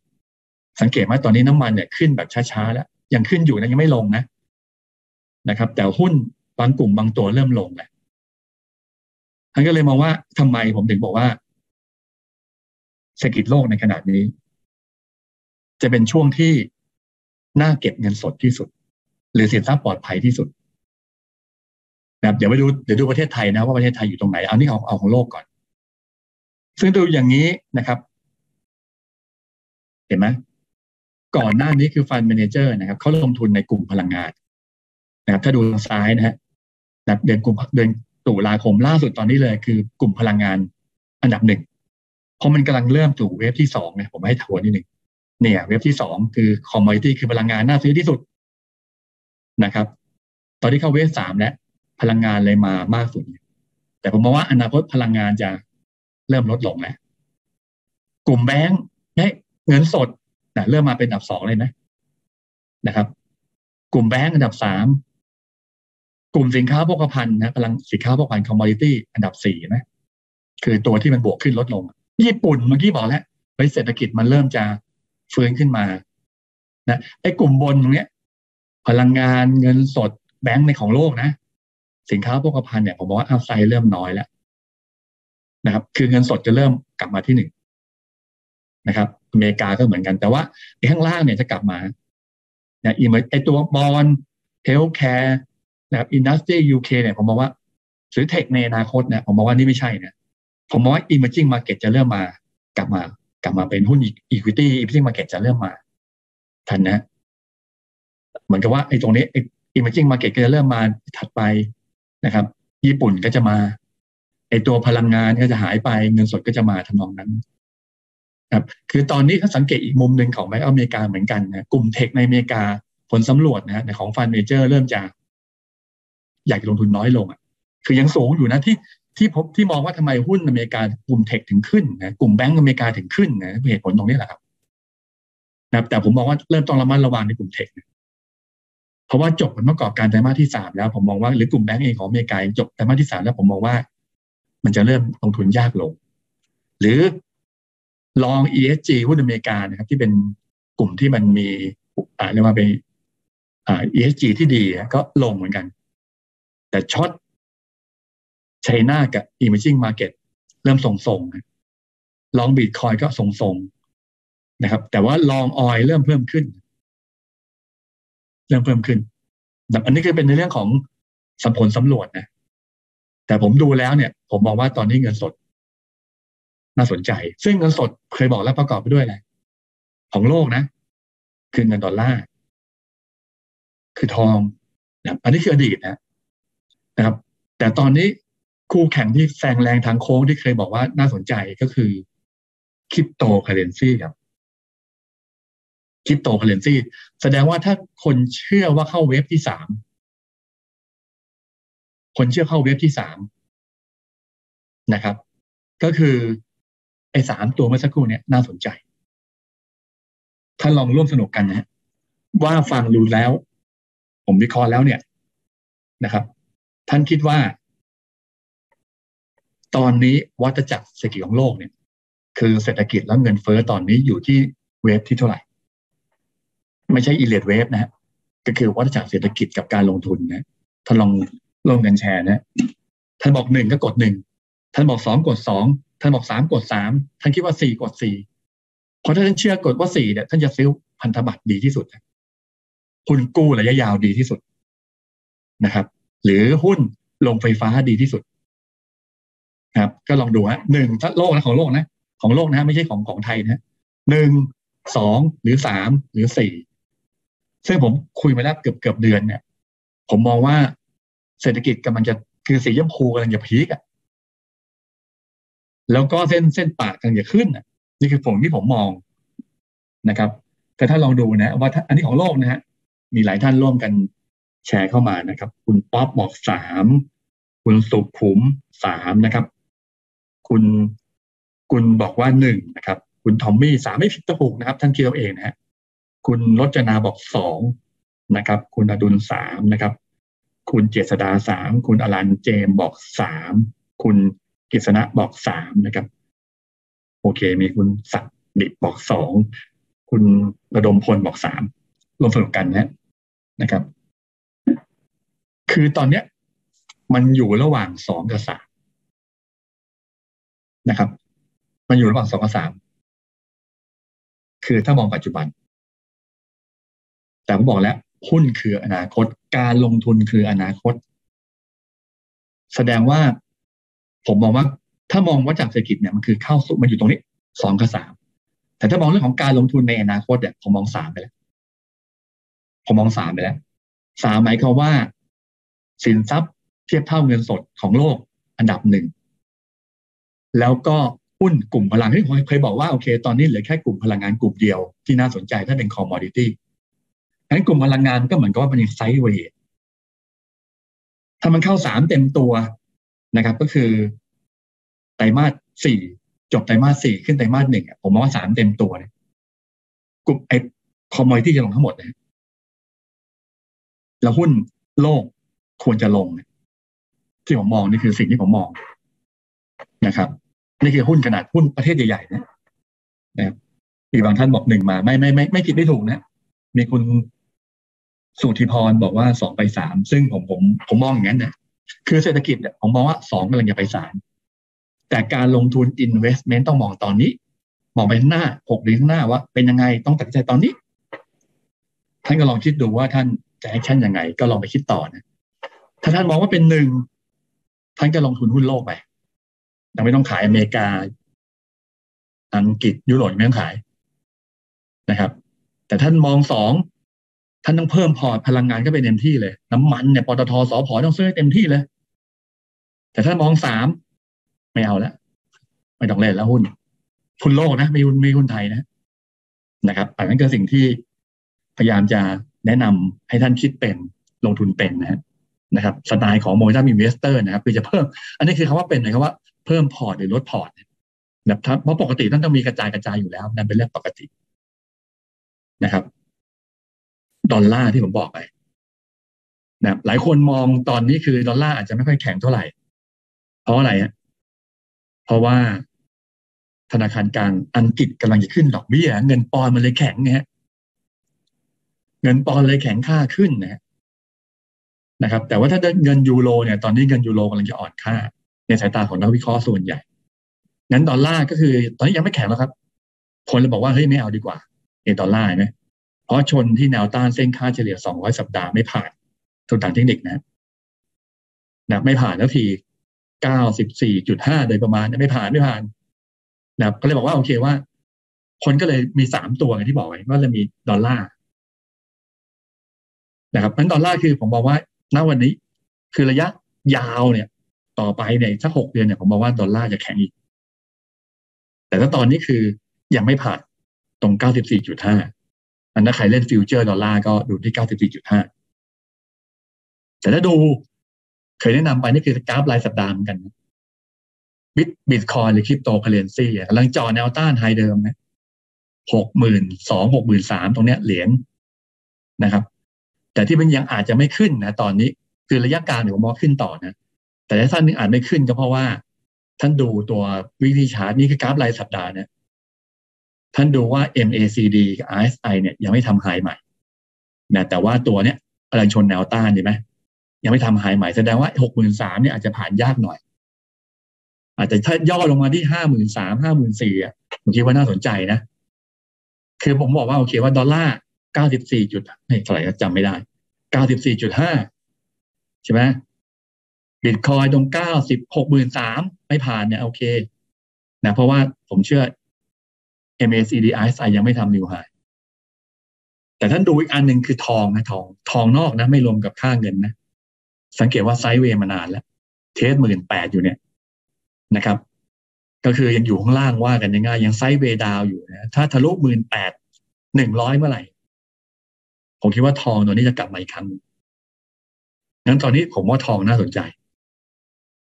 สังเกตไหมตอนนี้น้ำมันเนี่ยขึ้นแบบช้าๆแล้ว ยังขึ้นอยู่นะยังไม่ลงนะนะครับ แต่หุ้นบางกลุ่มบางตัวเริ่มลงแหละท่านก็เลยมองว่าทำไมผมถึงบอกว่าเศรษฐกิจโลกในขณะนี้ จะเป็นช่วงที่น่าเก็บเงินสดที่สุด หรือสินทรัพย์ปลอดภัยที่สุดนะครับเดี๋ยวไปดูเดี๋ยวดูประเทศไทยนะว่าประเทศไทยอยู่ตรงไหนเอานี่เอาเอาของโลกก่อน ซึ่งดูอย่างนี้นะครับ เห็นไหมก่อนหน้านี้คือ fund manager นะครับเขาลงทุนในกลุ่มพลังงานนะครับ ถ้าดูทางซ้ายนะฮะเดือนกุมเดือนตุลาคมล่าสุดตอนนี้เลย คือกลุ่มพลังงานอันดับหนึ่งเพราะมันกำลังเริ่มสู่ wave ที่สองเนี่ยผมให้ทวนนิดหนึ่ง เนี่ย wave ที่สองคือ commodity คือพลังงานน่าซื้อที่สุดนะครับ ตอนที่เข้า wave สามแล้วพลังงานเลยมามากสุด แต่ผมมองว่าอนาคตพลังงานจะเริ่มลดลงแล้วกลุ่มแบงค์เงินสดนะเริ่มมาเป็นอันดับสองเลยนะนะครับ กลุ่มแบงค์อันดับสามกลุ่มสินค้าโภคภัณฑ์นะพลังสินค้าโภคภัณฑ์ commodity อันดับสี่นะคือตัวที่มันบวกขึ้นลดลง ญี่ปุ่นเมื่อกี้บอกแล้วเศรษฐกิจมันเริ่มจะ ฟื้นขึ้นมานะไอ้กลุ่มบนตรงเนี้ย พลังงานเงินสดแบงก์ในของโลกนะ สินค้าโภคภัณฑ์เนี่ยผมบอกว่าเอาไซเริ่มน้อยแล้วนะครับ คือเงินสดจะเริ่มกลับมาที่หนึ่งนะครับ อเมริกาก็เหมือนกัน แต่ว่าไอ้ข้างล่างเนี่ยจะกลับมานะอีไอตัวบอลเฮลแคร์นะครับ industrial UK เนี่ยผมบอกว่าหรือ tech ในอนาคตเนี่ยผมบอกว่านี่ไม่ใช่เนี่ยผมมองว่า emerging market จะเริ่มมากลับมา ลับมาเป็นหุ้น equity emerging market จะเริ่มมาทันนะ เหมือนกับว่าไอ้ตรงนี้ emerging market ก็จะเริ่มมาถัดไปนะครับ ญี่ปุ่นก็จะมาไอ้ตัวพลังงานก็จะหายไปเงินสดก็จะมาทำนองนั้นครับ คือตอนนี้ถ้าสังเกตอีกมุมหนึ่งของแบงก์อเมริกาเหมือนกันนะกลุ่ม tech ในอเมริกาผลสำรวจนะของฟันเมเจอร์เริ่มจากอยากลงทุนน้อยลงอะ คือยังสูงอยู่นะที่ที่พบที่มองว่าทำไมหุ้นอเมริกากลุ่มเทคถึงขึ้นนะกลุ่มแบงก์อเมริกาถึงขึ้นนะเหตุผลตรงนี้แหละครับนะแต่ผมมองว่าเริ่มต้องระมัดระวังในกลุ่มเทคเพราะว่าจบผลประกอบการไตรมาสที่สามแล้ว ผมมองว่าหรือกลุ่มแบงก์เองของอเมริกาจบไตรมาสที่สามแล้วผมมองว่า มันจะเริ่มลงทุนยากลง หรือลอง ESG หุ้นอเมริกานะครับ ที่เป็นกลุ่มที่มันมีอ่าเรียกว่าเป็นอ่า ESG ที่ดีก็ลงเหมือนกัน แต่ช็อต ชน่ากับ emerging market เริ่มส่งส่งลองบิตคอยก็ส่งส่งนะครับ แต่ว่าลองออยเริ่มเพิ่มขึ้น เริ่มเพิ่มขึ้น อันนี้คือเป็นในเรื่องของสัมผลสำรวจนะ แต่ผมดูแล้วเนี่ย ผมมองว่าตอนนี้เงินสด น่าสนใจ ซึ่งเงินสดเคยบอกแล้วประกอบไปด้วยอะไรของโลกนะ คือเงินดอลลาร์คือทองนะอันนี้คืออดีตนะนะครับ แต่ตอนนี้ คู่แข่งที่แซงแรงทางโค้งที่เคยบอกว่าน่าสนใจก็คือคริปโตเคเรนซีครับคริปโตเคเรนซีแสดงว่าถ้าคนเชื่อว่าเข้าเว็บที่สามคนเชื่อเข้าเว็บที่สามนะครับ ก็คือไอ้สามตัวเมื่อสักครู่เนี่ยน่าสนใจท่านลองร่วมสนุกกันนะว่าฟังดูแล้ว ผมวิเคราะห์แล้วเนี่ยนะครับ ท่านคิดว่า ตอนนี้วัฏจักรเศรษฐกิจของโลกเนี่ย คือเศรษฐกิจและเงินเฟ้อตอนนี้อยู่ที่เวฟที่เท่าไหร่ ไม่ใช่อีเลดเวฟนะฮะก็คือวัฏจักรเศรษฐกิจกับการลงทุนนะท่านลองร่วมกันแชร์นะท่านบอกหนึ่งก็กดหนึ่งท่านบอกสองกดสองท่านบอกสามกดสามท่านคิดว่าสี่กดสี่เพราะถ้าท่านเชื่อกดว่าสี่เนี่ยท่านจะซื้อพันธบัตรดีที่สุดหุ้นกู้ระยะยาวดีที่สุดนะครับ หรือหุ้นลงไฟฟ้าดีที่สุด ครับ ก็ลองดูฮะหนึ่งถ้าโลกนะของโลกนะ ของโลกนะไม่ใช่ของของไทยนะหนึ่งสองหรือสามหรือสี่ซึ่งผมคุยมาแล้วเกือบเกือบเดือนเนี่ย ผมมองว่าเศรษฐกิจกำลังจะคือสีย่มพูกำลังจะพีกอะแล้วก็เส้นเส้นปากกำลังจะขึ้นอะ นี่คือผลที่ผมมองนะครับ แต่ถ้าลองดูนะ ว่าอันนี้ของโลกนะฮะมีหลายท่านร่วมกันแชร์เข้ามานะครับ คุณป๊อปบอกสามคุณสุขุมสามนะครับ คุณคุณบอกว่าหนึ่งนะครับ คุณทอมมี่สามไม่ผิดถูกนะครับ ท่านคิดเอาเองนะฮะคุณรจนาบอกสองนะครับ คุณอดุลสามนะครับ คุณเจษดาสามคุณอลันเจมบอกสามคุณกฤษณะบอกสามนะครับ โอเค มีคุณสักดิบอกสองคุณระดมพลบอกสามรวมสรุปกันนะนะครับ คือตอนเนี้ย มันอยู่ระหว่างสองกับสาม นะครับ มันอยู่ระหว่างสองกับสามคือถ้ามองปัจจุบัน แต่ผมบอกแล้ว หุ้นคืออนาคต การลงทุนคืออนาคต แสดงว่าผมมองว่าถ้ามองว่าจากเศรษฐกิจเนี่ยมันคือเข้าสู่มันอยู่ตรงนี้สองกับสามแต่ถ้ามองเรื่องของการลงทุนในอนาคตเนี่ยผมมองสามไปแล้ว ผมมองสามไปแล้วสามหมายความว่า สินทรัพย์เทียบเท่าเงินสดของโลกอันดับหนึ่ง แล้วก็หุ้นกลุ่มพลังที่ผมเคยบอกว่าโอเค ตอนนี้เหลือแค่กลุ่มพลังงานกลุ่มเดียวที่น่าสนใจถ้าเป็นคอมมอดิตี้งั้นกลุ่มพลังงานก็เหมือนกับว่ามันยังไซด์เวย์ถ้ามันเข้าสามเต็มตัวนะครับ ก็คือไตรมาสสี่จบไตรมาสสี่ขึ้นไตรมาสหนึ่งผมมองว่าสามเต็มตัวเนี่ยกลุ่มไอ้คอมมอดิตี้จะลงทั้งหมดนะแล้วหุ้นโลกควรจะลงที่ผมมองนี่คือสิ่งที่ผมมอง นะครับนี่คือหุ้นขนาดหุ้นประเทศใหญ่ๆนะนะครับอีกบางท่านบอกหนึ่งมาไม่ไม่ไม่ไม่ผิดไม่ถูกนะ มีคุณสุธิพรบอกว่าสองไปสามซึ่งผมผมผมมองอย่างนั้นนะคือเศรษฐกิจเนี่ยผมมองว่าสองกำลังจะไปสามแต่การลงทุน investment ต้องมองตอนนี้ มองไปข้างหน้าหกเดือนข้างหน้าว่าเป็นยังไงต้องตัดใจตอนนี้ ท่านก็ลองคิดดูว่าท่านจะ action ยังไง ก็ลองไปคิดต่อนะ ถ้าท่านมองว่าเป็นหนึ่งท่านก็ลงทุนหุ้นโลกไป ยังไม่ต้องขายอเมริกา อังกฤษยุโรปไม่ต้องขายนะครับ แต่ท่านมองสองท่านต้องเพิ่มพอร์ตพลังงานก็ไปเต็มที่เลย น้ำมันเนี่ยปตทสอพอต้องซื้อเต็มที่เลย แต่ถ้ามองสามไม่เอาแล้วไม่ต้องเล่นแล้วหุ้นหุ้นโลกนะไม่หุ้นไม่หุ้นไทยนะนะครับอันนั้นคือสิ่งที่พยายามจะแนะนำให้ท่านคิดเป็นลงทุนเป็นนะนะครับ สไตล์ของ motion investor นะครับ คือจะเพิ่ม อันนี้คือคำว่าเป็นหมายความว่า เพิ่มพอร์ตหรือลดพอร์ตนะครับเพราะปกติท่านต้องมีกระจายกระจายอยู่แล้วนั่นเป็นเรื่องปกตินะครับ ดอลลาร์ที่ผมบอกไปนะหลายคนมองตอนนี้คือดอลลาร์อาจจะไม่ค่อยแข็งเท่าไหร่ เพราะอะไรฮะเพราะว่าธนาคารกลางอังกฤษกำลังจะขึ้นดอกเบี้ยเงินปอนมันเลยแข็งนะฮะเงินปอนเลยแข็งค่าขึ้นนะนะครับ แต่ว่าถ้าเงินยูโรเนี่ยตอนนี้เงินยูโรกำลังจะอ่อนค่า ในสายตาของนักวิเคราะห์ส่วนใหญ่งั้นดอลลาร์ก็คือ ตอนนี้ยังไม่แข็งแล้วครับ คนเลยบอกว่าเฮ้ยไม่เอาดีกว่าเอดอลลาร์ไหมเพราะชนที่แนวต้านเส้นค่าเฉลี่ย 200 สัปดาห์ไม่ผ่านทุนทางเทคนิคนะนะไม่ผ่านแล้วที 94.5 โดยประมาณไม่ผ่านไม่ผ่านนะก็เลยบอกว่าโอเคว่า คนก็เลยมีสามตัวที่บอกไว้ว่าจะมีดอลลาร์นะครับนั้นดอลลาร์คือผมบอกว่าณวันนี้ คือระยะยาวเนี่ย ต่อไปเนี่ยสักหกเดือนเนี่ยผมมองว่าดอลลาร์จะแข็งอีก แต่ถ้าตอนนี้คือยังไม่ผ่านตรงเก้าสิบสี่จุดห้าอันถ้าใครเล่น future ดอลลาร์ก็ดูที่เก้าสิบสี่จุดห้าแต่ถ้าดู เคยแนะนำไปนี่คือกราฟรายสัปดาห์เหมือนกันบิตบิตคอยน์หรือคริปโตเคเรนซีกำลังจ่อแนวต้าน high เดิมนะหกหมื่นสองหกหมื่นสามตรงเนี้ยเหรียญนะครับ แต่ที่มันยังอาจจะไม่ขึ้นนะ ตอนนี้คือระยะกลางเดี๋ยวมองขึ้นต่อนะ แต่ถ้าสั้นนึงอาจไม่ขึ้นก็เพราะว่า ท่านดูตัววิธีชาร์ตนี่คือกราฟรายสัปดาห์เนี่ยท่านดูว่า MACD กับ RSI เนี่ยยังไม่ทำไฮใหม่นะแต่ว่าตัวเนี้ยกำลังชนแนวต้านใช่ไหมยังไม่ทำไฮใหม่แสดงว่าหกหมื่นสามเนี่ยอาจจะผ่านยากหน่อย อาจจะถ้าย่อลงมาที่ห้าหมื่นสามห้าหมื่นสี่อะผมคิดว่าน่าสนใจนะ คือผมบอกว่าโอเคว่าดอลลาร์เก้าสิบสี่จุดเท่าไหร่ก็จำไม่ได้เก้าสิบสี่จุดห้าใช่ไหม บิตคอยตรงเก้าสิบหกหมื่นสามไม่ผ่านเนี่ยโอเคนะเพราะว่าผมเชื่อ MACD RSI ยังไม่ทำนิวไฮแต่ท่านดูอีกอันหนึ่งคือทองนะทอง ทองนอกนะ ไม่รวมกับค่าเงินนะ สังเกตว่าไซด์เวย์มานานแล้ว เทสหมื่นแปดอยู่เนี่ยนะครับ ก็คือยังอยู่ข้างล่างว่ากันงไงยังไซด์เวย์ดาวอยู่นะถ้าทะลุหมื่นแปดหนึ่งร้อยเมื่อไหร่ ผมคิดว่าทองตัวนี้จะกลับมาอีกครั้งงั้นตอนนี้ผมว่าทองน่าสนใจ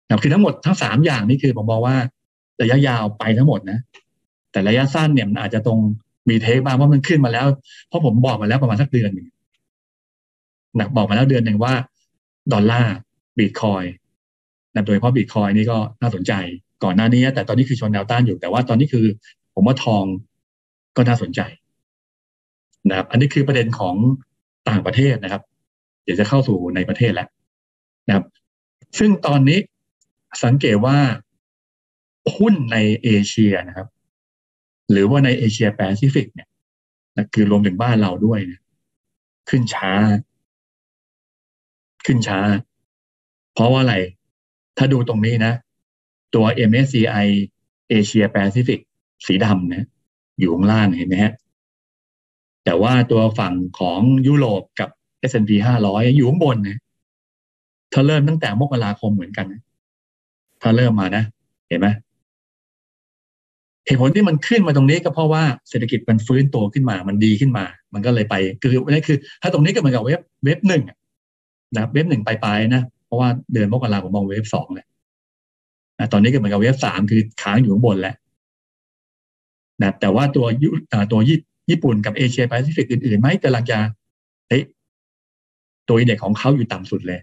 นะคือทั้งหมดทั้งสามอย่างนี้คือผมบอกว่าระยะยาวไปทั้งหมดนะ แต่ระยะสั้นเนี่ยมันอาจจะตรงมีเทคบ้างว่ามันขึ้นมาแล้ว เพราะผมบอกมาแล้วประมาณสักเดือนหนึ่งนะบอกมาแล้วเดือนหนึ่งว่า ดอลลาร์บิตคอยนะโดยเฉพาะบิตคอยนี่ก็น่าสนใจ ก่อนหน้านี้ แต่ตอนนี้คือชนแนวต้านอยู่แต่ว่าตอนนี้คือ ผมว่าทองก็น่าสนใจนะครับ อันนี้คือประเด็นของต่างประเทศนะครับ เดี๋ยวจะเข้าสู่ในประเทศแล้วนะครับ ซึ่งตอนนี้ สังเกตว่าหุ้นในเอเชียนะครับ หรือว่าในเอเชียแปซิฟิกเนี่ยนะคือรวมถึงบ้านเราด้วยเนี่ยขึ้นช้า ขึ้นช้า เพราะว่าอะไร ถ้าดูตรงนี้นะ ตัว MSCI เอเชียแปซิฟิกสีดำนะอยู่ข้างล่างเห็นไหมฮะ แต่ว่าตัวฝั่งของยุโรปกับ S&P 500 อยู่ข้างบนนะถ้าเริ่มตั้งแต่มกราคมเหมือนกันนะ ถ้าเริ่มมานะ เห็นไหมเหตุผลที่มันขึ้นมาตรงนี้ก็เพราะว่าเศรษฐกิจมันฟื้นตัวขึ้นมา มันดีขึ้นมา มันก็เลยไป คือนี่คือ ถ้าตรงนี้ก็เหมือนกับเว็บเว็บหนึ่งนะ wave หนึ่งไปไปนะ เพราะว่าเดือนมกราผมมอง wave สองแหละตอนนี้ก็เหมือนกับ wave สามคือค้างอยู่ข้างบนแล้วนะแต่ว่าตัวยุตัวญี่ปุ่นกับเอเชียแปซิฟิกอื่นๆไม่กำลังจะเฮ้ยตัว index ของเขาอยู่ต่ำสุดเลย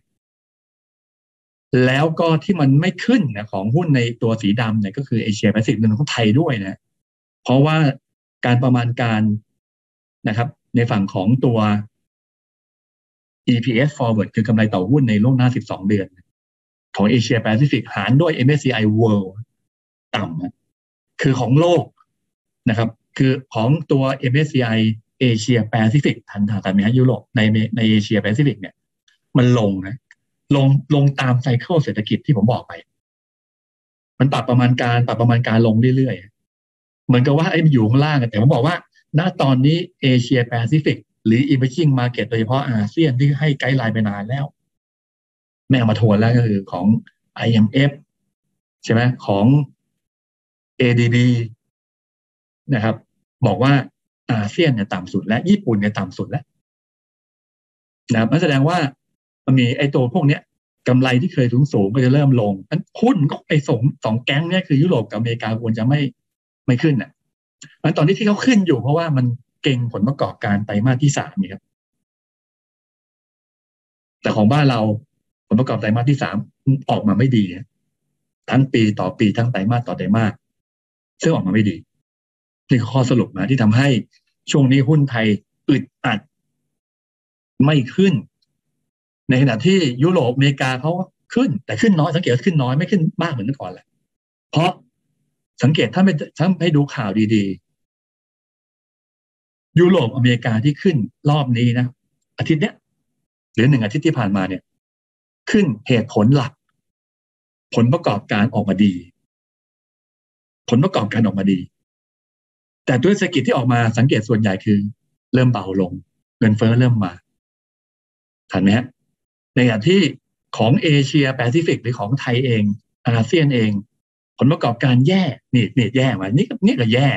แล้วก็ที่มันไม่ขึ้นนะของหุ้นในตัวสีดำเนี่ยก็คือเอเชียแปซิฟิกเงินของไทยด้วยนะเพราะว่าการประมาณการนะครับ ในฝั่งของตัว EPS forward คือกำไรต่อหุ้นในล่วงหน้า 12 เดือน ของเอเชียแปซิฟิกหารด้วย MSCI World ต่ำคือของโลกนะครับ คือของตัว MSCI เอเชียแปซิฟิกทันทากันไหมฮะยุโรปในในเอเชียแปซิฟิกเนี่ย มันลงนะ ลงลงตาม cycle เศรษฐกิจที่ผมบอกไป มันปรับประมาณการปรับประมาณการลงเรื่อยๆ เหมือนกับว่าไอ้มันอยู่ข้างล่างแต่ผมบอกว่า ณตอนนี้เอเชียแปซิฟิกหรือ emerging market โดยเฉพาะอาเซียนที่ให้ไกด์ไลน์ไปนานแล้ว แม่มาทวนแล้วก็คือของ IMF ใช่ไหมของ ADB นะครับ บอกว่าอาเซียนเนี่ยต่ำสุดและญี่ปุ่นเนี่ยต่ำสุดแล้วนะมันแสดงว่า มันมีไอ้ตัวพวกเนี้ยกำไรที่เคยสูงสูงก็จะเริ่มลงอันหุ้นก็ไอ้สองสองแก๊งเนี้ยคือยุโรปกับอเมริกาควรจะไม่ไม่ขึ้นอะมันตอนนี้ที่เขาขึ้นอยู่เพราะว่ามันเก่งผลประกอบการไตรมาสที่สามนี่ครับแต่ของบ้านเราผลประกอบไตรมาสที่สามออกมาไม่ดีทั้งปีต่อปีทั้งไตรมาสต่อไตรมาสซึ่งออกมาไม่ดีนี่ข้อสรุปนะที่ทำให้ช่วงนี้หุ้นไทยอึดอัด ไม่ขึ้น ในขณะที่ยุโรปอเมริกาเขาขึ้น แต่ขึ้นน้อยสังเกตขึ้นน้อยไม่ขึ้นมากเหมือนเมื่อก่อนแหละเพราะสังเกตถ้าไม่ถ้าให้ดูข่าวดีๆ ยุโรปอเมริกาที่ขึ้นรอบนี้นะอาทิตย์เนี้ยหรือหนึ่งอาทิตย์ที่ผ่านมาเนี่ย ขึ้นเหตุผลหลัก ผลประกอบการออกมาดี ผลประกอบการออกมาดี แต่ด้วยเศรษฐกิจที่ออกมาสังเกตส่วนใหญ่คือ เริ่มเบาลง เงินเฟ้อเริ่มมาทันไหมฮะ ในขณะที่ของเอเชียแปซิฟิกหรือของไทยเองอาเซียนเอง ผลประกอบการแย่นี่นี่แย่มานี่นี่ก็แย่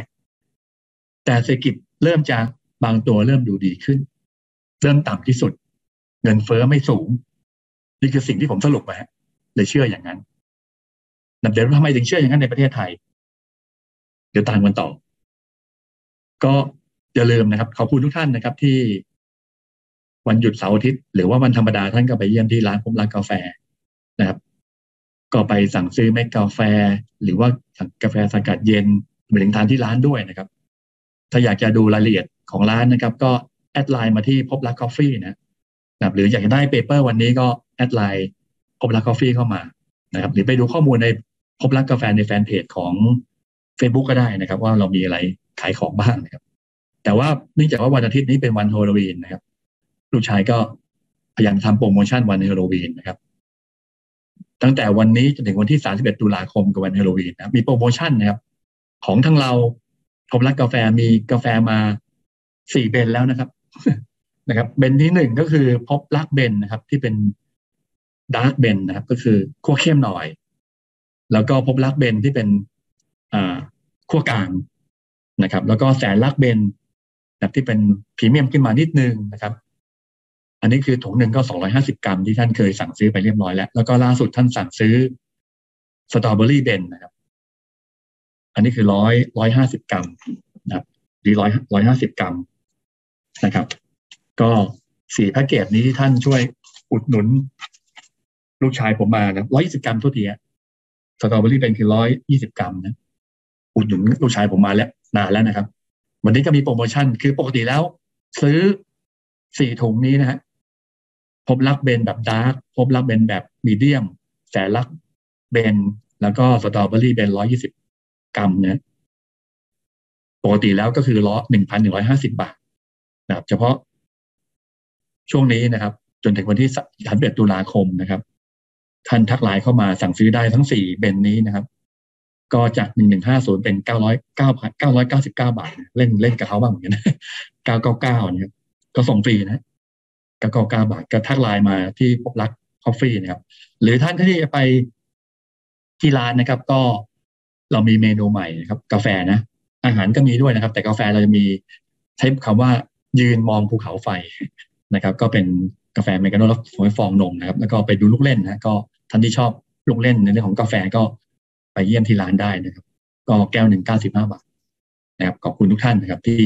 แต่เศรษฐกิจเริ่มจะบางตัวเริ่มดูดีขึ้น เริ่มต่ำที่สุด เงินเฟอ้อไม่สูง นี่คือสิ่งที่ผมสรุปมาเลยเชื่ออย่างนั้นเดี๋ยวทำไมถึงเชื่ออย่างนั้นในประเทศไทย เดี๋ยวตามกันต่อ ก็อย่าลืมนะครับ ขอบคุณทุกท่านนะครับที่ วันหยุดเสาร์อาทิตย์หรือว่าวันธรรมดาท่านก็ไปเยี่ยมที่ร้านผมร้านกาแฟนะครับ ก็ไปสั่งซื้อเม็ดกาแฟ หรือว่ากาแฟสกัดเย็นไปถึงทานที่ร้านด้วยนะครับ ถ้าอยากจะดูรายละเอียดของร้านนะครับ ก็ add ไลน์มาที่พบรักกาแฟนะครับหรืออยากจะได้ paper วันนี้ก็ add ไลน์พบรักกาแฟเข้ามานะครับ หรือไปดูข้อมูลในพบรักกาแฟในแฟนเพจของ Facebook ก็ได้นะครับ ว่าเรามีอะไรขายของบ้างนะครับ แต่ว่าเนื่องจากว่าวันอาทิตย์นี้เป็นวันฮอลโลวีนนะครับ ลูกชายก็พยายามทำโปรโมชั่นวันฮาโลวีนนะครับ ตั้งแต่วันนี้จนถึงวันที่ 31 ตุลาคมกับวันฮาโลวีนนะมีโปรโมชั่นนะครับ ของทางเราพบรักกาแฟมีกาแฟมาสี่ blend แล้วนะครับ นะครับ blend ที่หนึ่งก็คือพบรัก blend นะครับ ที่เป็น dark blend นะครับ ก็คือคั่วเข้มหน่อย แล้วก็พบรักเบนที่เป็นอ่าขั้วกลางนะครับ แล้วก็แสนรักเบนแบบที่เป็นพรีเมียมขึ้นมานิดนึงนะครับ อันนี้คือถุงหนึ่งก็สองร้อยห้าสิบกรัมที่ท่านเคยสั่งซื้อไปเรียบร้อยแล้ว แล้วก็ล่าสุดท่านสั่งซื้อสตรอเบอรี่เบนนะครับ อันนี้คือร้อยร้อยห้าสิบกรัมนะครับหรือร้อยร้อยห้าสิบกรัมนะครับ ก็สี่แพ็กเกจนี้ที่ท่านช่วยอุดหนุน ลูกชายผมมานะร้อยยี่สิบกรัมทุกทีอะ strawberry blend คือร้อยยี่สิบกรัมนะ อุดหนุนลูกชายผมมาแล้วนานแล้วนะครับ วันนี้ก็มีโปรโมชั่นคือปกติแล้ว ซื้อสี่ถุงนี้นะฮะ พบรัก blend แบบ dark พบรัก blend แบบ medium แสนรัก blend แล้วก็ strawberry blend ร้อยยี่สิบกรัมเนี่ยปกติแล้วก็คือล้อหนึ่งพันหนึ่งร้อยห้าสิบบาทนะครับ เฉพาะช่วงนี้นะครับ จนถึงวันที่สามเอ็ดตุลาคมนะครับ ท่านทักไลน์เข้ามาสั่งซื้อได้ทั้งสี่เบนนี้นะครับ ก็จากหนึ่งหนึ่งห้าศูนย์เป็นเก้าร้อยเก้าพันเก้าร้อยเก้าสิบเก้าบาท เล่นเล่นกับเขาบ้างเหมือนกันเก้าเก้าเก้าเนี่ยก็ส่งฟรีนะ กระกอกาบาทก็ทักไลน์มาที่พบรักคอฟฟี่นะครับ หรือท่านที่จะไปที่ร้านนะครับ ก็เรามีเมนูใหม่นะครับ กาแฟนะ อาหารก็มีด้วยนะครับ แต่กาแฟเราจะมีใช้คำว่ายืนมองภูเขาไฟนะครับ ก็เป็นกาแฟอเมริกาโนแล้วฟองนมนะครับ แล้วก็ไปดูลูกเล่นนะก็ท่านที่ชอบลูกเล่นในเรื่องของกาแฟก็ไปเยี่ยมที่ร้านได้นะครับ ก็แก้วหนึ่งเก้าสิบห้าบาทนะครับขอบคุณทุกท่านนะครับที่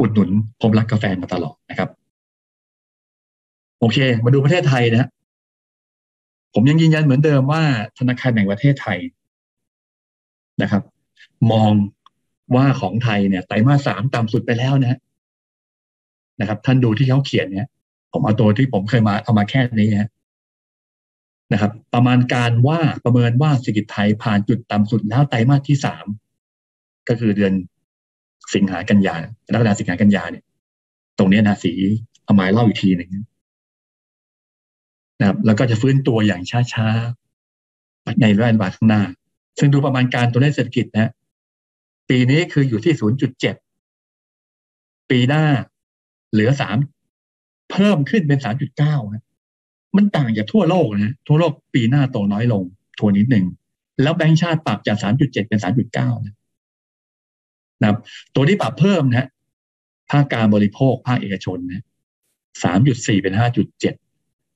อุดหนุนพบรักกาแฟมาตลอดนะครับ โอเค มาดูประเทศไทยนะผมยังยืนยันเหมือนเดิมว่าธนาคารแห่งประเทศไทยนะครับ มองว่าของไทยเนี่ยไตรมาสสามต่ำสุดไปแล้วนะนะครับ ท่านดูที่เขาเขียนเนี่ย ผมเอาตัวที่ผมเคยมาเอามาแค่นี้นะนะครับ ประมาณการว่าประเมินว่าเศรษฐกิจไทยผ่านจุดต่ำสุดแล้วไตรมาสที่สามก็คือเดือนสิงหากันยาแล้วก็สิงหากันยาเนี่ย ตรงนี้นะสีเอามาเล่าอีกทีหนึ่ง นะครับแล้วก็จะฟื้นตัวอย่างช้าๆในระยะเวลาข้างหน้า ซึ่งดูประมาณการตัวเลขเศรษฐกิจนะปีนี้คืออยู่ที่ 0.7 ปีหน้าเหลือ 3 เพิ่มขึ้นเป็น 3.9นะมันต่างจากทั่วโลกนะ ทั่วโลกปีหน้าโตน้อยลงทัวนิดหนึ่ง แล้วแบงก์ชาติปรับจาก 3.7 เป็น 3.9 นะนะครับ ตัวที่ปรับเพิ่มนะภาคการบริโภค ภาคเอกชนนะ3.4 เป็น 5.7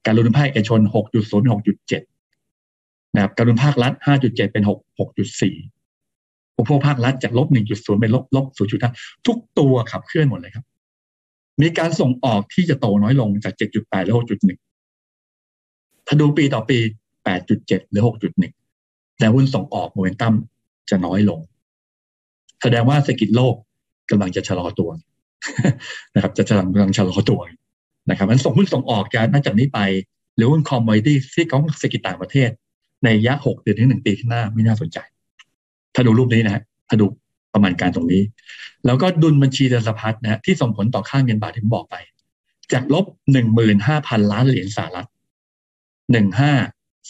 การลงทุนภาคเอกชน 6.0เป็น6.7 นะครับ การลงทุนภาครัฐ 5.7 เป็น 6 6.4 อุปโภคภาครัฐจากลบ 1.0 เป็นลบลบ0.5ทุกตัวขับเคลื่อนหมดเลยครับ มีการส่งออกที่จะโตน้อยลงจาก 7.8 หรือ 6.1 ถ้าดูปีต่อปี 8.7 หรือ 6.1 แต่หุ้นส่งออกโมเมนตัมจะน้อยลง แสดงว่าเศรษฐกิจโลกกำลังจะชะลอตัวนะครับ จะกำลังชะลอตัว นะครับมันส่งหุ้นส่งออกจากนับจากนี้ไป หรือหุ้นคอมมอดิตี้ที่ของเศรษฐกิจต่างประเทศ ในระยะหกเดือนถึงหนึ่งปีข้างหน้าไม่น่าสนใจ ถ้าดูรูปนี้นะฮะถ้าดูประมาณการตรงนี้ แล้วก็ดุลบัญชีเดินสะพัดนะฮะที่ส่งผลต่อค่าเงินบาทที่ผมบอกไป จากลบหนึ่งหมื่นห้าพันล้านเหรียญสหรัฐหนึ่งห้า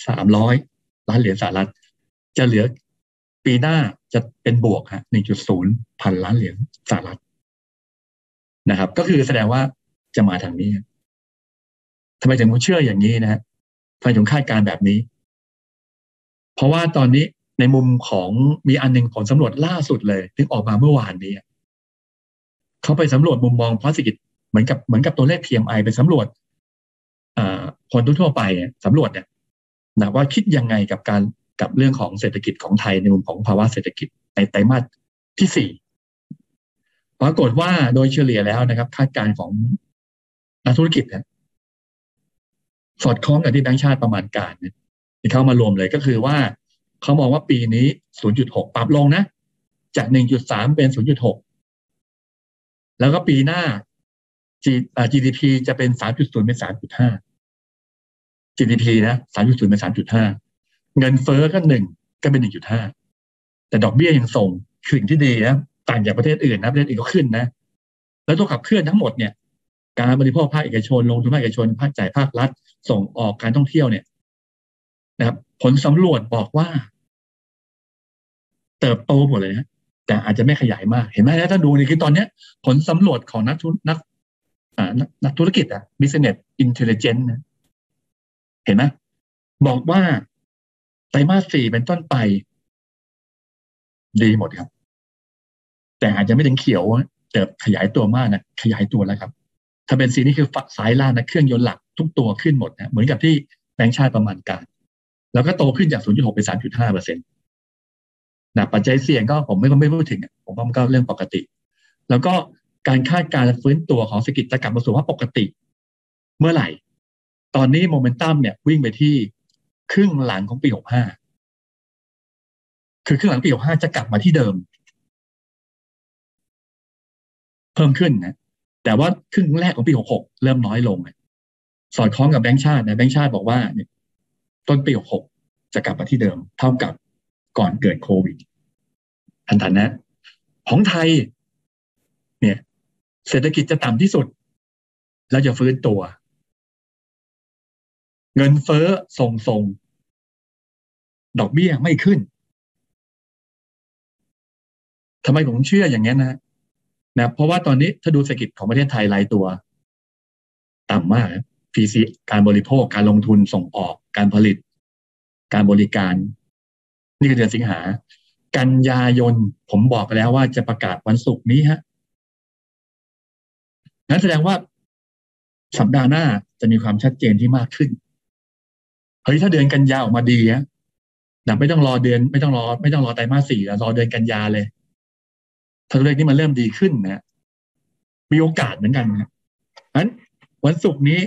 สามร้อยล้านเหรียญสหรัฐ จะเหลือปีหน้าจะเป็นบวกฮะหนึ่งจุดศูนย์พันล้านเหรียญสหรัฐนะครับ ก็คือแสดงว่าจะมาทางนี้ ทำไมถึงผมเชื่ออย่างนี้นะทำไมถึงคาดการแบบนี้ เพราะว่าตอนนี้ในมุมของมีอันหนึ่งผลสำรวจล่าสุดเลยที่ออกมาเมื่อวานนี้เขาไปสำรวจมุมมองภาษีกิจเหมือนกับเหมือนกับตัวเลข PMI ไปสำรวจคนทั่วไปสำรวจเนี่ยนะว่าคิดยังไงกับการกับเรื่องของเศรษฐกิจของไทยในมุมของภาวะเศรษฐกิจในไตรมาสที่สี่ปรากฏว่าโดยเฉลี่ยแล้วนะครับ คาดการณ์ของนักธุรกิจเนี่ย สอดคล้องกับที่แบงก์ชาติประมาณการเนี่ยที่เข้ามารวมเลยก็คือว่าเขามองว่าปีนี้ 0.6 ปรับลงนะ จาก 1.3 เป็น 0.6 แล้วก็ปีหน้า GDP จะเป็น 3.0 เป็น 3.5 GDP นะ 3.0 เป็น 3.5 เงินเฟ้อก็หนึ่งก็เป็น 1.5 แต่ดอกเบี้ยยังส่งขึ้นที่ดีนะต่างจากประเทศอื่นนะประเทศอื่นก็ขึ้นนะ แล้วตัวขับเคลื่อนทั้งหมดเนี่ย การบริโภคภาคเอกชนลงทุนภาคเอกชนภาคจ่ายภาครัฐ ส่งออกการท่องเที่ยวเนี่ยนะครับ ผลสำรวจบอกว่า เติบโตหมดเลยนะแต่อาจจะไม่ขยายมาก เห็นไหมถ้าดูนี่คือตอนนี้ผลสำรวจของนักธุนักนักธุรกิจอะ business intelligence นะเห็นไหมบอกว่าไตรมาสสี่เป็นต้นไป ดีหมดครับ แต่อาจจะไม่ถึงเขียวแต่ขยายตัวมากนะขยายตัวแล้วครับ ถ้าเป็นสีนี้คือสายล่างนะเครื่องยนต์หลัก ทุกตัวขึ้นหมดนะเหมือนกับที่แบงค์ชาติประมาณการ แล้วก็โตขึ้นจาก 0.6 เป็น 3.5เปอร์เซ็นต์นะปัจจัยเสี่ยงก็ผมไม่ไม่พูดถึง ผมว่ามันก็เรื่องปกติ แล้วก็การคาดการณ์ฟื้นตัวของเศรษฐกิจจะกลับมาสู่ภาวะปกติ เมื่อไหร่ ตอนนี้โมเมนตัมเนี่ยวิ่งไปที่ครึ่งหลังของปี 65 คือครึ่งหลังปี 65 จะกลับมาที่เดิม เพิ่มขึ้นนะแต่ว่าครึ่งแรกของปี 66 เริ่มน้อยลง สอดคล้องกับแบงก์ชาตินะแบงก์ชาติบอกว่าเนี่ยต้นปี66จะกลับมาที่เดิม เท่ากับก่อนเกิดโควิดทันทันนะ ของไทย เนี่ย เศรษฐกิจจะต่ำที่สุด แล้วจะฟื้นตัว เงินเฟ้อทรงทรงดอกเบี้ยไม่ขึ้นทำไมผมเชื่ออย่างนี้นะนะ เพราะว่าตอนนี้ถ้าดูเศรษฐกิจของประเทศไทยรายตัว ต่ำมาก PC การบริโภค การลงทุนส่งออก การผลิต การบริการ นี่คือเดือนสิงหา กันยายนผมบอกไปแล้วว่าจะประกาศวันศุกร์นี้ฮะนั้นแสดงว่าสัปดาห์หน้าจะมีความชัดเจนที่มากขึ้น เฮ้ยถ้าเดือนกันยาออกมาดีนะนะไม่ต้องรอเดือนไม่ต้องรอ ไม่ต้องรอไตรมาสสี่แล้วรอเดือนกันยาเลยถ้าตัวเลขนี้มันเริ่มดีขึ้นนะมีโอกาสเหมือนกันนะนั้นวันศุกร์นี้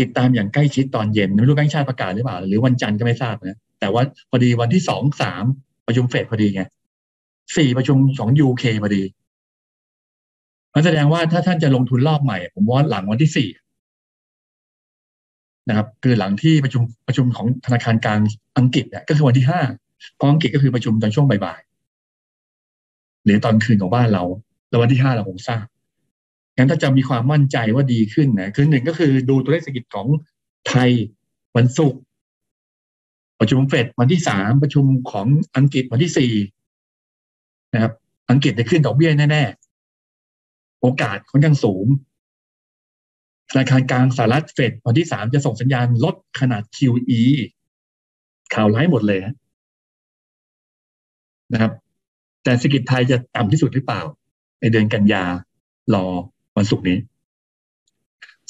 ติดตามอย่างใกล้ชิดตอนเย็น ไม่รู้แบงค์ชาติประกาศหรือเปล่า หรือวันจันทร์ก็ไม่ทราบนะแต่ว่าพอดีวันที่สองสามประชุมเฟดพอดีไงสี่ประชุมของยูเคพอดีมันแสดงว่าถ้าท่านจะลงทุนรอบใหม่ ผมว่าหลังวันที่สี่นะครับ คือหลังที่ประชุมประชุมของธนาคารกลางอังกฤษเนี่ยก็คือวันที่ห้าพออังกฤษก็คือประชุมตอนช่วงบ่ายๆหรือตอนคืนของบ้านเรา แล้ววันที่ห้าเราคงทราบ งั้นถ้าจะมีความมั่นใจว่าดีขึ้นนะคือหนึ่งก็คือดูตัวเลขเศรษฐกิจของไทยวันศุกร์ประชุมเฟดวันที่สามประชุมของอังกฤษวันที่สี่นะครับ อังกฤษจะขึ้นดอกเบี้ยแน่ๆ โอกาสค่อนข้างสูงธนาคารกลางสหรัฐเฟดวันที่สามจะส่งสัญญาณลดขนาด QE ข่าวร้ายหมดเลยนะครับ แต่เศรษฐกิจไทยจะต่ำที่สุดหรือเปล่า ในเดือนกันยารอ วันศุกร์นี้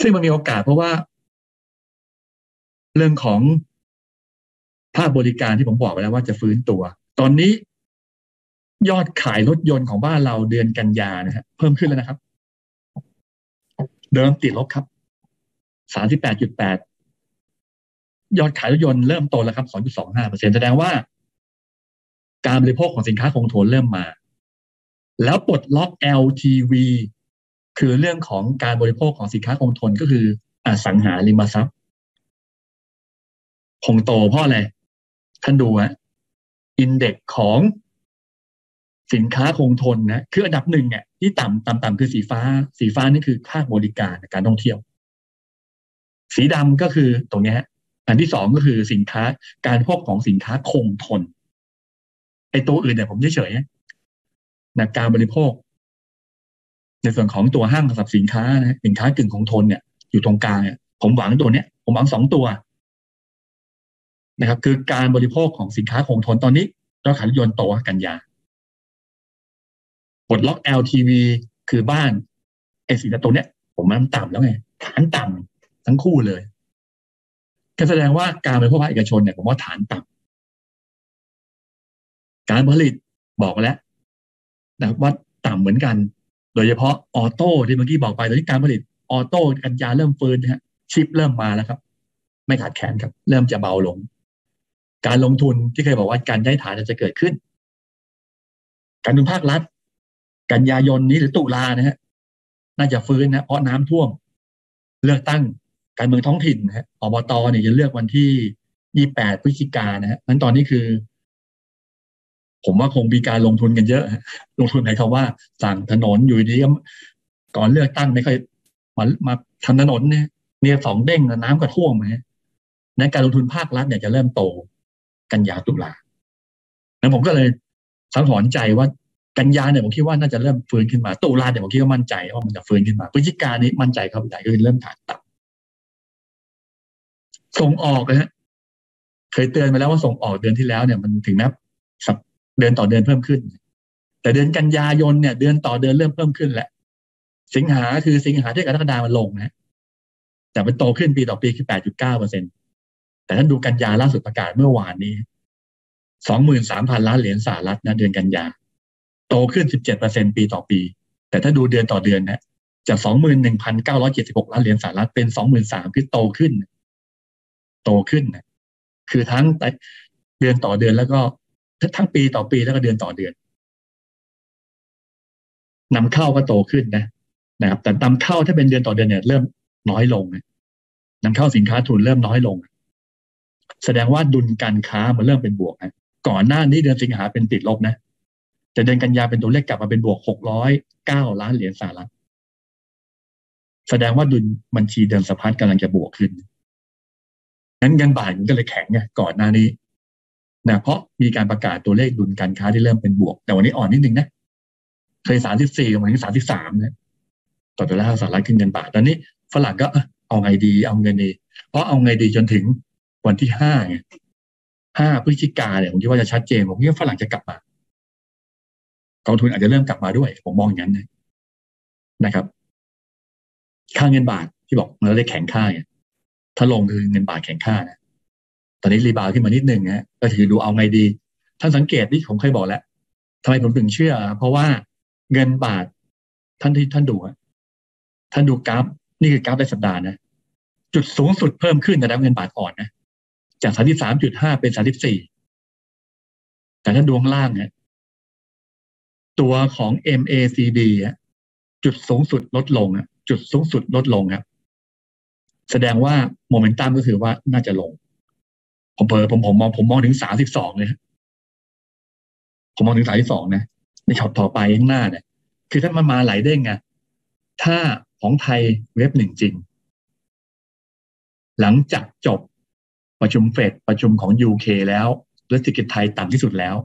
ซึ่งมันมีโอกาสเพราะว่า เรื่องของภาคบริการที่ผมบอกไปแล้วว่าจะฟื้นตัว ตอนนี้ยอดขายรถยนต์ของบ้านเราเดือนกันยานะฮะเพิ่มขึ้นแล้วนะครับ เดิมติดลบครับสามสิบแปดจุดแปดยอดขายรถยนต์เริ่มโตแล้วครับสองจุดสองห้าเปอร์เซ็นแสดงว่า การบริโภคของสินค้าคงทนเริ่มมา แล้วปลดล็อก LTV คือเรื่องของการบริโภคของสินค้าคงทนก็คืออสังหาริมทรัพย์คงโตเพราะอะไรท่านดูฮะอินเด็กของสินค้าคงทนนะคืออันดับหนึ่งเนี่ยที่ต่ำต่ำต่ำคือสีฟ้า สีฟ้านี่คือภาคบริการการท่องเที่ยว สีดำก็คือตรงนี้ฮะอันที่สองก็คือสินค้าการพวกของสินค้าคงทนไอ้ตัวอื่นเนี่ยผมเฉยๆนะการบริโภค ในส่วนของตัวห้างสรรพสินค้านะสินค้ากึ่งคงทนเนี่ย อยู่ตรงกลางเนี่ยผมหวังตัวเนี้ย ผมหวังสองตัวนะครับ คือการบริโภคของสินค้าคงทนตอนนี้ยอดขายรถยนต์โตกันยาปลดล็อก LTV คือบ้านไอสินค้าตัวเนี้ย ผมมันต่ำแล้วไงฐานต่ำทั้งคู่เลยก็แสดงว่าการบริโภคภาคเอกชนเนี่ยผมว่าฐานต่ำการผลิตบอกแล้วนะว่าต่ำเหมือนกัน ดยเฉพาะออโต้ที่เมื่อกี้บอกไปตอนนี้การผลิตออโต้กันยาเริ่มฟื้นนะฮะชิปเริ่มมาแล้วครับ ไม่ขาดแคลนครับ เริ่มจะเบาลง การลงทุนที่เคยบอกว่าการได้ฐานจะเกิดขึ้น การลงภาครัฐ กันยายนนี้หรือตุลานะฮะน่าจะฟื้นนะเพราะน้ำท่วม เลือกตั้งการเมืองท้องถิ่นนะฮะอบตเนี่ยจะเลือกวันที่ยี่แปดพฤศจิกานะฮะนั้นตอนนี้คือ ผมว่าคงมีการลงทุนกันเยอะ ลงทุนหมายความว่า สั่งถนนอยู่ดีก็ก่อนเลือกตั้งไม่ค่อยมามาทำถนนเนี่ยเนี่ยสองเด้งน้ำก็ท่วมไหมนั้นการลงทุนภาครัฐเนี่ยจะเริ่มโตกันยาตุลานั้นผมก็เลยสังหรณ์ใจว่ากันยาเนี่ยผมคิดว่าน่าจะเริ่มฟื้นขึ้นมาตุลาเนี่ยผมคิดว่ามั่นใจว่ามันจะฟื้นขึ้นมาพฤศจิกานี้มั่นใจครับใหญ่ก็เริ่มฐานต่ำส่งออกนะฮะเคยเตือนมาแล้วว่าส่งออกเดือนที่แล้วเนี่ยมันถึงแม้ เดือนต่อเดือนเพิ่มขึ้น แต่เดือนกันยายนเนี่ย เดือนต่อเดือนเริ่มเพิ่มขึ้นแหละ สิงหาคือสิงหาที่กรกฎามันลงนะ แต่มันโตขึ้นปีต่อปีคือแปดจุดเก้าเปอร์เซ็นตแต่ท่านดูกันยาล่าสุดประกาศเมื่อวานนี้สองหมื่นสามพันล้านเหรียญสหรัฐนะเดือนกันยา โตขึ้น17%ปีต่อปี แต่ถ้าดูเดือนต่อเดือนนะจาก21,976ล้านเหรียญสหรัฐเป็น23,000คือโตขึ้น โตขึ้นนะคือทั้งเดือนต่อเดือนแล้วก็ ทั้งปีต่อปีแล้วก็เดือนต่อเดือนนำเข้าก็โตขึ้นนะนะครับ แต่นำเข้าถ้าเป็นเดือนต่อเดือนเนี่ย เริ่มน้อยลงนะนำเข้าสินค้าทุนเริ่มน้อยลง แสดงว่าดุลการค้ามันเริ่มเป็นบวกนะก่อนหน้านี้เดือนสิงหาเป็นติดลบนะแต่เดือนกันยาเป็นตัวเลขกลับมาเป็นบวกหกร้อยเก้าล้านเหรียญสหรัฐแสดงว่าดุลบัญชีเดินสะพัดกำลังจะบวกขึ้นงั้นเงินบาทมันก็เลยแข็งไงก่อนหน้านี้ นะเพราะมีการประกาศตัวเลขดุลการค้าที่เริ่มเป็นบวก แต่วันนี้อ่อนนิดนึงนะเคยสามสิบสี่วันนี้สามสิบสามนะต่อตัวแรกสหรัฐขึ้นเงินบาทตอนนี้ฝรั่งก็เอาไงดี เอาเงินดี เพราะเอาไงดีจนถึงวันที่ห้าไงห้าพฤศจิกาเนี่ยผมคิดว่าจะชัดเจนผมคิดว่าฝรั่งจะกลับมากองทุนอาจจะเริ่มกลับมาด้วย ผมมองอย่างนั้นนะครับ ค่าเงินบาทที่บอกเราได้แข็งค่าเนี่ยถ้าลงคือเงินบาทแข็งค่านะ ตอนนี้รีบาวขึ้นมานิดนึงนะก็ถือดูเอาไงดี ท่านสังเกตที่ผมเคยบอกแล้วทำไมผมถึงเชื่อ เพราะว่าเงินบาทท่านที่ท่านดูท่านดูกราฟ นี่คือกราฟในสัปดาห์นะจุดสูงสุดเพิ่มขึ้นแต่แล้วเงินบาทอ่อนนะจากสามสิบสามจุดห้าเป็นสามสิบสี่แต่ถ้าดวงล่างเนี่ยตัวของ MACD จุดสูงสุดลดลงจุดสูงสุดลดลงครับแสดงว่าโมเมนตัมก็คือว่าน่าจะลง ผมเผลอผมผมมองผมมองถึงสามสิบสองเลยผมมองถึงสามสิบสองนะในช็อตต่อไปข้างหน้าเนี่ย คือถ้ามันมาไหลเด้งไงถ้าของไทยเว็บหนึ่งจริง หลังจากจบประชุมเฟดประชุมของ UK แล้วและเศรษฐกิจไทยต่ำที่สุดแล้ว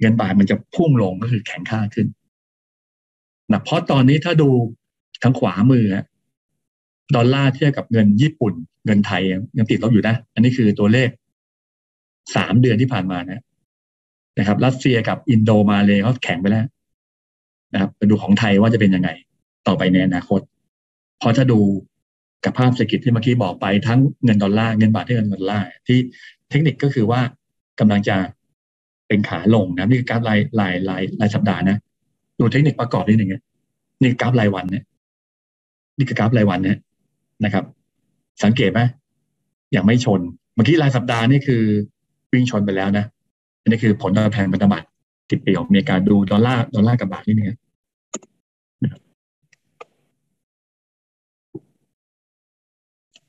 เงินบาทมันจะพุ่งลงก็คือแข็งค่าขึ้นนะเพราะตอนนี้ถ้าดูทางขวามือ ดอลลาร์เทียบกับเงินญี่ปุ่น เงินไทยยังติดลบอยู่นะ อันนี้คือตัวเลขสามเดือนที่ผ่านมานะนะครับ รัสเซียกับอินโดมาเลยเขาแข็งไปแล้วนะครับไปดูของไทยว่าจะเป็นยังไง ต่อไปในอนาคต พอจะดูกับภาพเศรษฐกิจที่เมื่อกี้บอกไปทั้งเงินดอลลาร์เงินบาทที่เงินดอลลาร์ที่เทคนิคก็คือว่ากำลังจะเป็นขาลงนะนี่คือกราฟรายรายรายรายสัปดาห์นะดูเทคนิคประกอบนิดหนึ่งนี่กราฟรายวันเนี่ยนี่คือกราฟรายวันเนี่ย นะครับ สังเกตไหมยังไม่ชน เมื่อกี้รายสัปดาห์นี่คือวิ่งชนไปแล้วนะอันนี้คือผลตอบแทนพันธบัตรสิบปีของอเมริกาดูดอลลาร์ดอลลาร์กับบาทนี่นึง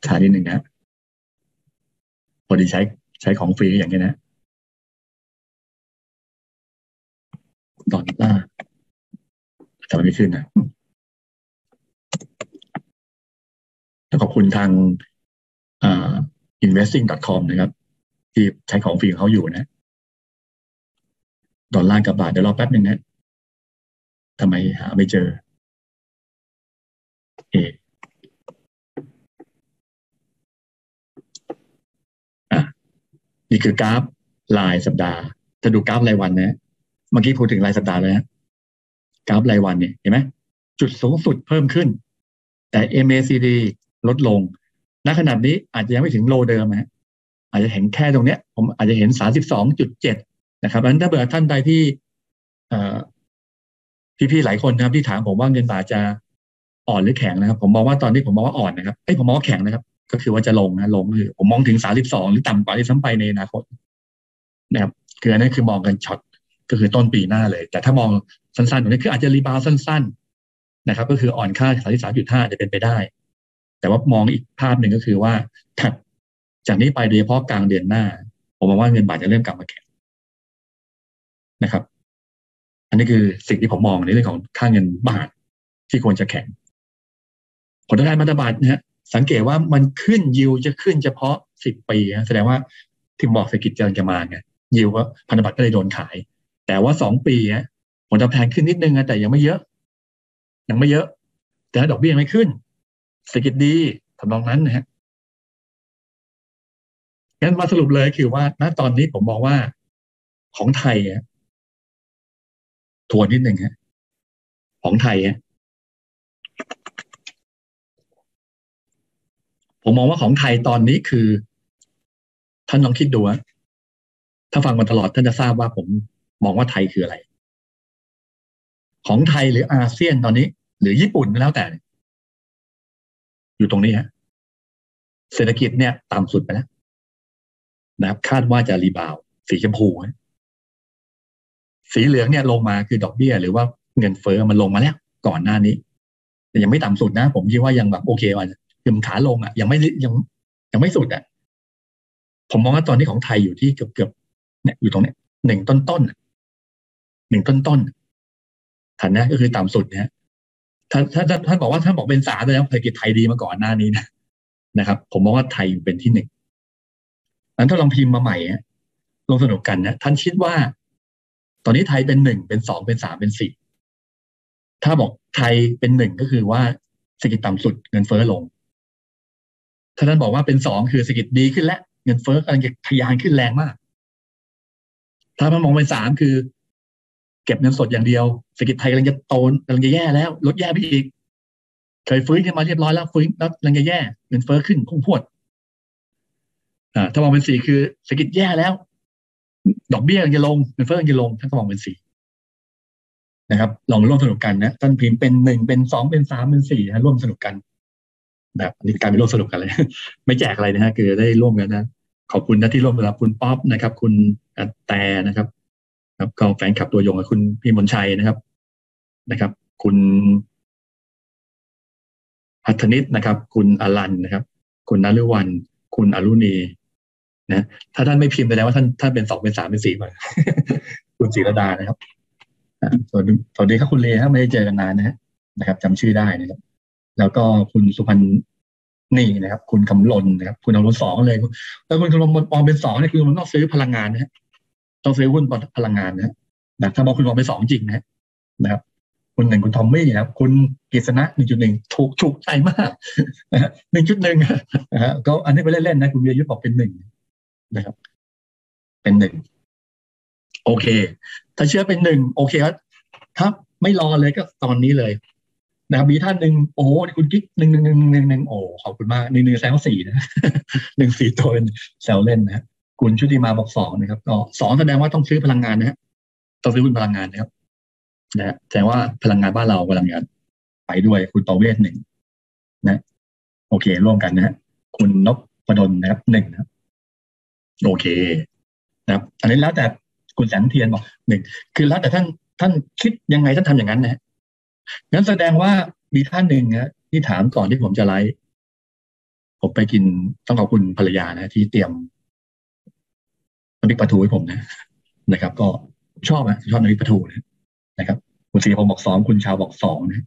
ขานิดหนึ่งนะพอดีใช้ใช้ของฟรีอย่างนี้นะดอลลาร์แต่มันไม่ขึ้นนะ ขอบคุณทางอ่า investing.com นะครับ ที่ใช้ของฟรีของเขาอยู่นะ ดอลลาร์กับบาทเดี๋ยวรอแป๊บหนึ่งนะทำไมหาไม่เจอเออนี่คือกราฟรายสัปดาห์ ถ้าดูกราฟรายวันนะ เมื่อกี้พูดถึงรายสัปดาห์เลยนะกราฟรายวันเนี่ยเห็นไหมจุดสูงสุดเพิ่มขึ้น แต่ MACD ลดลงณขนาดนี้อาจจะยังไม่ถึงโลเดิมนะอาจจะเห็นแค่ตรงเนี้ย ผมอาจจะเห็นสาสิบสองจุดเจ็ดนะครับดังนั้นถ้าเบื่อท่านใดที่พี่ๆหลายคนนะครับที่ถามผมว่าเงินบาทจะอ่อนหรือแข็งนะครับ ผมมองว่าตอนนี้ผมมองว่าอ่อนนะครับเอ้ยผมมองว่าแข็งนะครับ ก็คือว่าจะลงนะลงคือผมมองถึงสามสิบสองหรือต่ำกว่าด้วยซ้ำไปในอนาคตนะครับคืออันนี้คือมองกันช็อตก็คือต้นปีหน้าเลย แต่ถ้ามองสั้นๆตรงนี้คืออาจจะ rebound สั้น ๆ นะครับ ก็คืออ่อนค่าสามสิบสามจุดห้าจะเป็นไปได้ แต่ว่ามองอีกภาพหนึ่งก็คือว่าถัดจากนี้ไปโดยเฉพาะกลางเดือนหน้า ผมมองว่าเงินบาทจะเริ่มกลับมาแข็งนะครับ อันนี้คือสิ่งที่ผมมองในเรื่องของค่าเงินบาทที่ควรจะแข็ง ผลตอบแทนพันธบัตรนะฮะสังเกตว่ามันขึ้นยิวจะขึ้นเฉพาะสิบปีแสดงว่าที่บอกเศรษฐกิจกำลังจะมาไงยิวก็พันธบัตรก็เลยโดนขาย แต่ว่าสองปีผลตอบแทนขึ้นนิดนึงแต่ยังไม่เยอะ ยังไม่เยอะ แต่ดอกเบี้ยไม่ขึ้น เศรษฐกิจดีทำนองนั้นนะฮะงั้นมาสรุปเลยคือว่า ณตอนนี้ผมบอกว่าของไทยอะทวนนิดหนึ่งฮะของไทยอะผมมองว่าของไทยตอนนี้คือ ท่านลองคิดดูอะถ้าฟังมาตลอดท่านจะทราบว่าผมมองว่าไทยคืออะไร ของไทยหรืออาเซียนตอนนี้ หรือญี่ปุ่นแล้วแต่ อยู่ตรงนี้ฮะเศรษฐกิจเนี่ยต่ำสุดไปแล้วนะครับคาดว่าจะรีบาวสีชมพูสีเหลืองเนี่ยลงมาคือดอกเบี้ย หรือว่าเงินเฟอ้อมันลงมาแล้วก่อนหน้านี้ แต่ยังไม่ต่ำสุดนะ ผมคิดว่ายังแบบโอเคว่าคือมันขาลงอะ ยังไม่ยังยังไม่สุดอะผมมองว่าตอนนี้ของไทยอยู่ที่เกือบเกือบเนี่ยอยู่ตรงเนี้ยหนึ่งต้นต้นหนึ่งต้นต้นฐานนี้ก็คือต่ำสุดเนะ ถ้าถ้าท่านบอกว่าท่านบอกเป็นสามแล้วเศรษฐกิจไทยดีมาก่อนหน้านี้นะนะครับ ผมมองว่าไทยเป็นที่หนึ่งนั้นถ้าลองพิมพ์มาใหม่ลงสนุกกันนะท่านคิดว่า ตอนนี้ไทยเป็นหนึ่งเป็นสองเป็นสามเป็นสี่ถ้าบอกไทยเป็นหนึ่งก็คือว่าเศรษฐกิจต่ำสุดเงินเฟ้อลง ถ้าท่านบอกว่าเป็นสองคือเศรษฐกิจดีขึ้นและเงินเฟ้อกำลังจะทะยานขึ้นแรงมาก ถ้ามันมองเป็นสามคือ เก็บเงินสดอย่างเดียวเศรษฐกิจไทยกำลังจะโตกำลังจะแย่แล้วลดแย่ไปอีกเคยฟื้นขึ้นมาเรียบร้อยแล้วฟื้นแล้วกำลังจะแย่เงินเฟ้อขึ้นพุ่งพวดอ่าถ้ามองเป็นสี่คือเศรษฐกิจแย่แล้ว ดอกเบี้ยกำลังจะลงเงินเฟ้อกำลังจะลงถ้าามองเป็นสี่นะครับลองร่วมสนุกกันนะท่านพิมพ์เป็นหนึ่งเป็นสองเป็นสามเป็นสี่นะร่วมสนุกกันแบบนี้การเป็นร่วมสนุกกันเลย ไม่แจกอะไรนะฮะคือได้ร่วมกันนะขอบคุณนะที่ร่วมกับคุณป๊อปนะครับ คุณแต่นะครับ ครับกองแฟนคลับตัวยงกับคุณพี่มนชัยนะครับนะครับ คุณพัฒนิตนะครับ คุณอลันนะครับ คุณนฤวัน คุณอรุณีนะถ้าท่านไม่พิมพ์แสดงว่าท่านท่านเป็นสองเป็นสามเป็นสี่มาคุณศิรดานะครับสวัสดีสวัสดีครับคุณเลครับไม่ได้เจอกันนานนะฮะนะครับจำชื่อได้นะครับ แล้วก็คุณสุพันธ์นี่นะครับ คุณคำลนนะครับ คุณเอาลนสองเลยแล้วคุณคำลนมองเป็นสองเนี่ยคือมันต้องซื้อพลังงานนะฮะ ต้องซื้อหุ้นพลังงานนะฮะถ้ามองคุณมองเป็นสองจริงนะนะครับคุณหนึ่งคุณทอมมี่นะครับคุณกิษณะหนึ่งจุดหนึ่งถูกถูกใจมากหนึ่งจุดหนึ่งนะฮะก็อันนี้ไปเล่นๆนะคุณเบียยุทธบอกเป็นหนึ่งนะครับ เป็นหนึ่งโอเค ถ้าเชื่อเป็นหนึ่งโอเคครับถ้าไม่รอเลยก็ตอนนี้เลยนะครับมีท่านหนึ่งโอ้คุณกิ๊กหนึ่งหนึ่งหนึ่งหนึ่งหนึ่งโอ้ขอบคุณมากหนึ่งหนึ่งแซงสี่นะหนึ่งสี่ตัวเป็นแซวเล่นนะ คุณชุติมาบอกสองนะครับก็สองแสดงว่าต้องซื้อพลังงานนะฮะต้องซื้อหุ้นพลังงานนะครับนะแสดงว่าพลังงานบ้านเราพลังงานไปด้วยคุณตอเวทหนึ่งนะ โอเค ร่วมกันนะฮะคุณนพดลนะครับหนึ่งนะโอเคนะครับ อันนี้แล้วแต่คุณแสงเทียนบอกหนึ่งคือแล้วแต่ท่านท่านคิดยังไงท่านทำอย่างนั้นนะงั้นแสดงว่ามีท่านหนึ่งนะที่ถามก่อนที่ผมจะไลฟ์ผมไปกินต้องขอบคุณภรรยานะที่เตรียม น้ำพริกปลาทูให้ผมนะนะครับ ก็ชอบนะชอบน้ำพริกปลาทูนะนะครับคุณสีผมบอกสองคุณชาวบอกสองนะ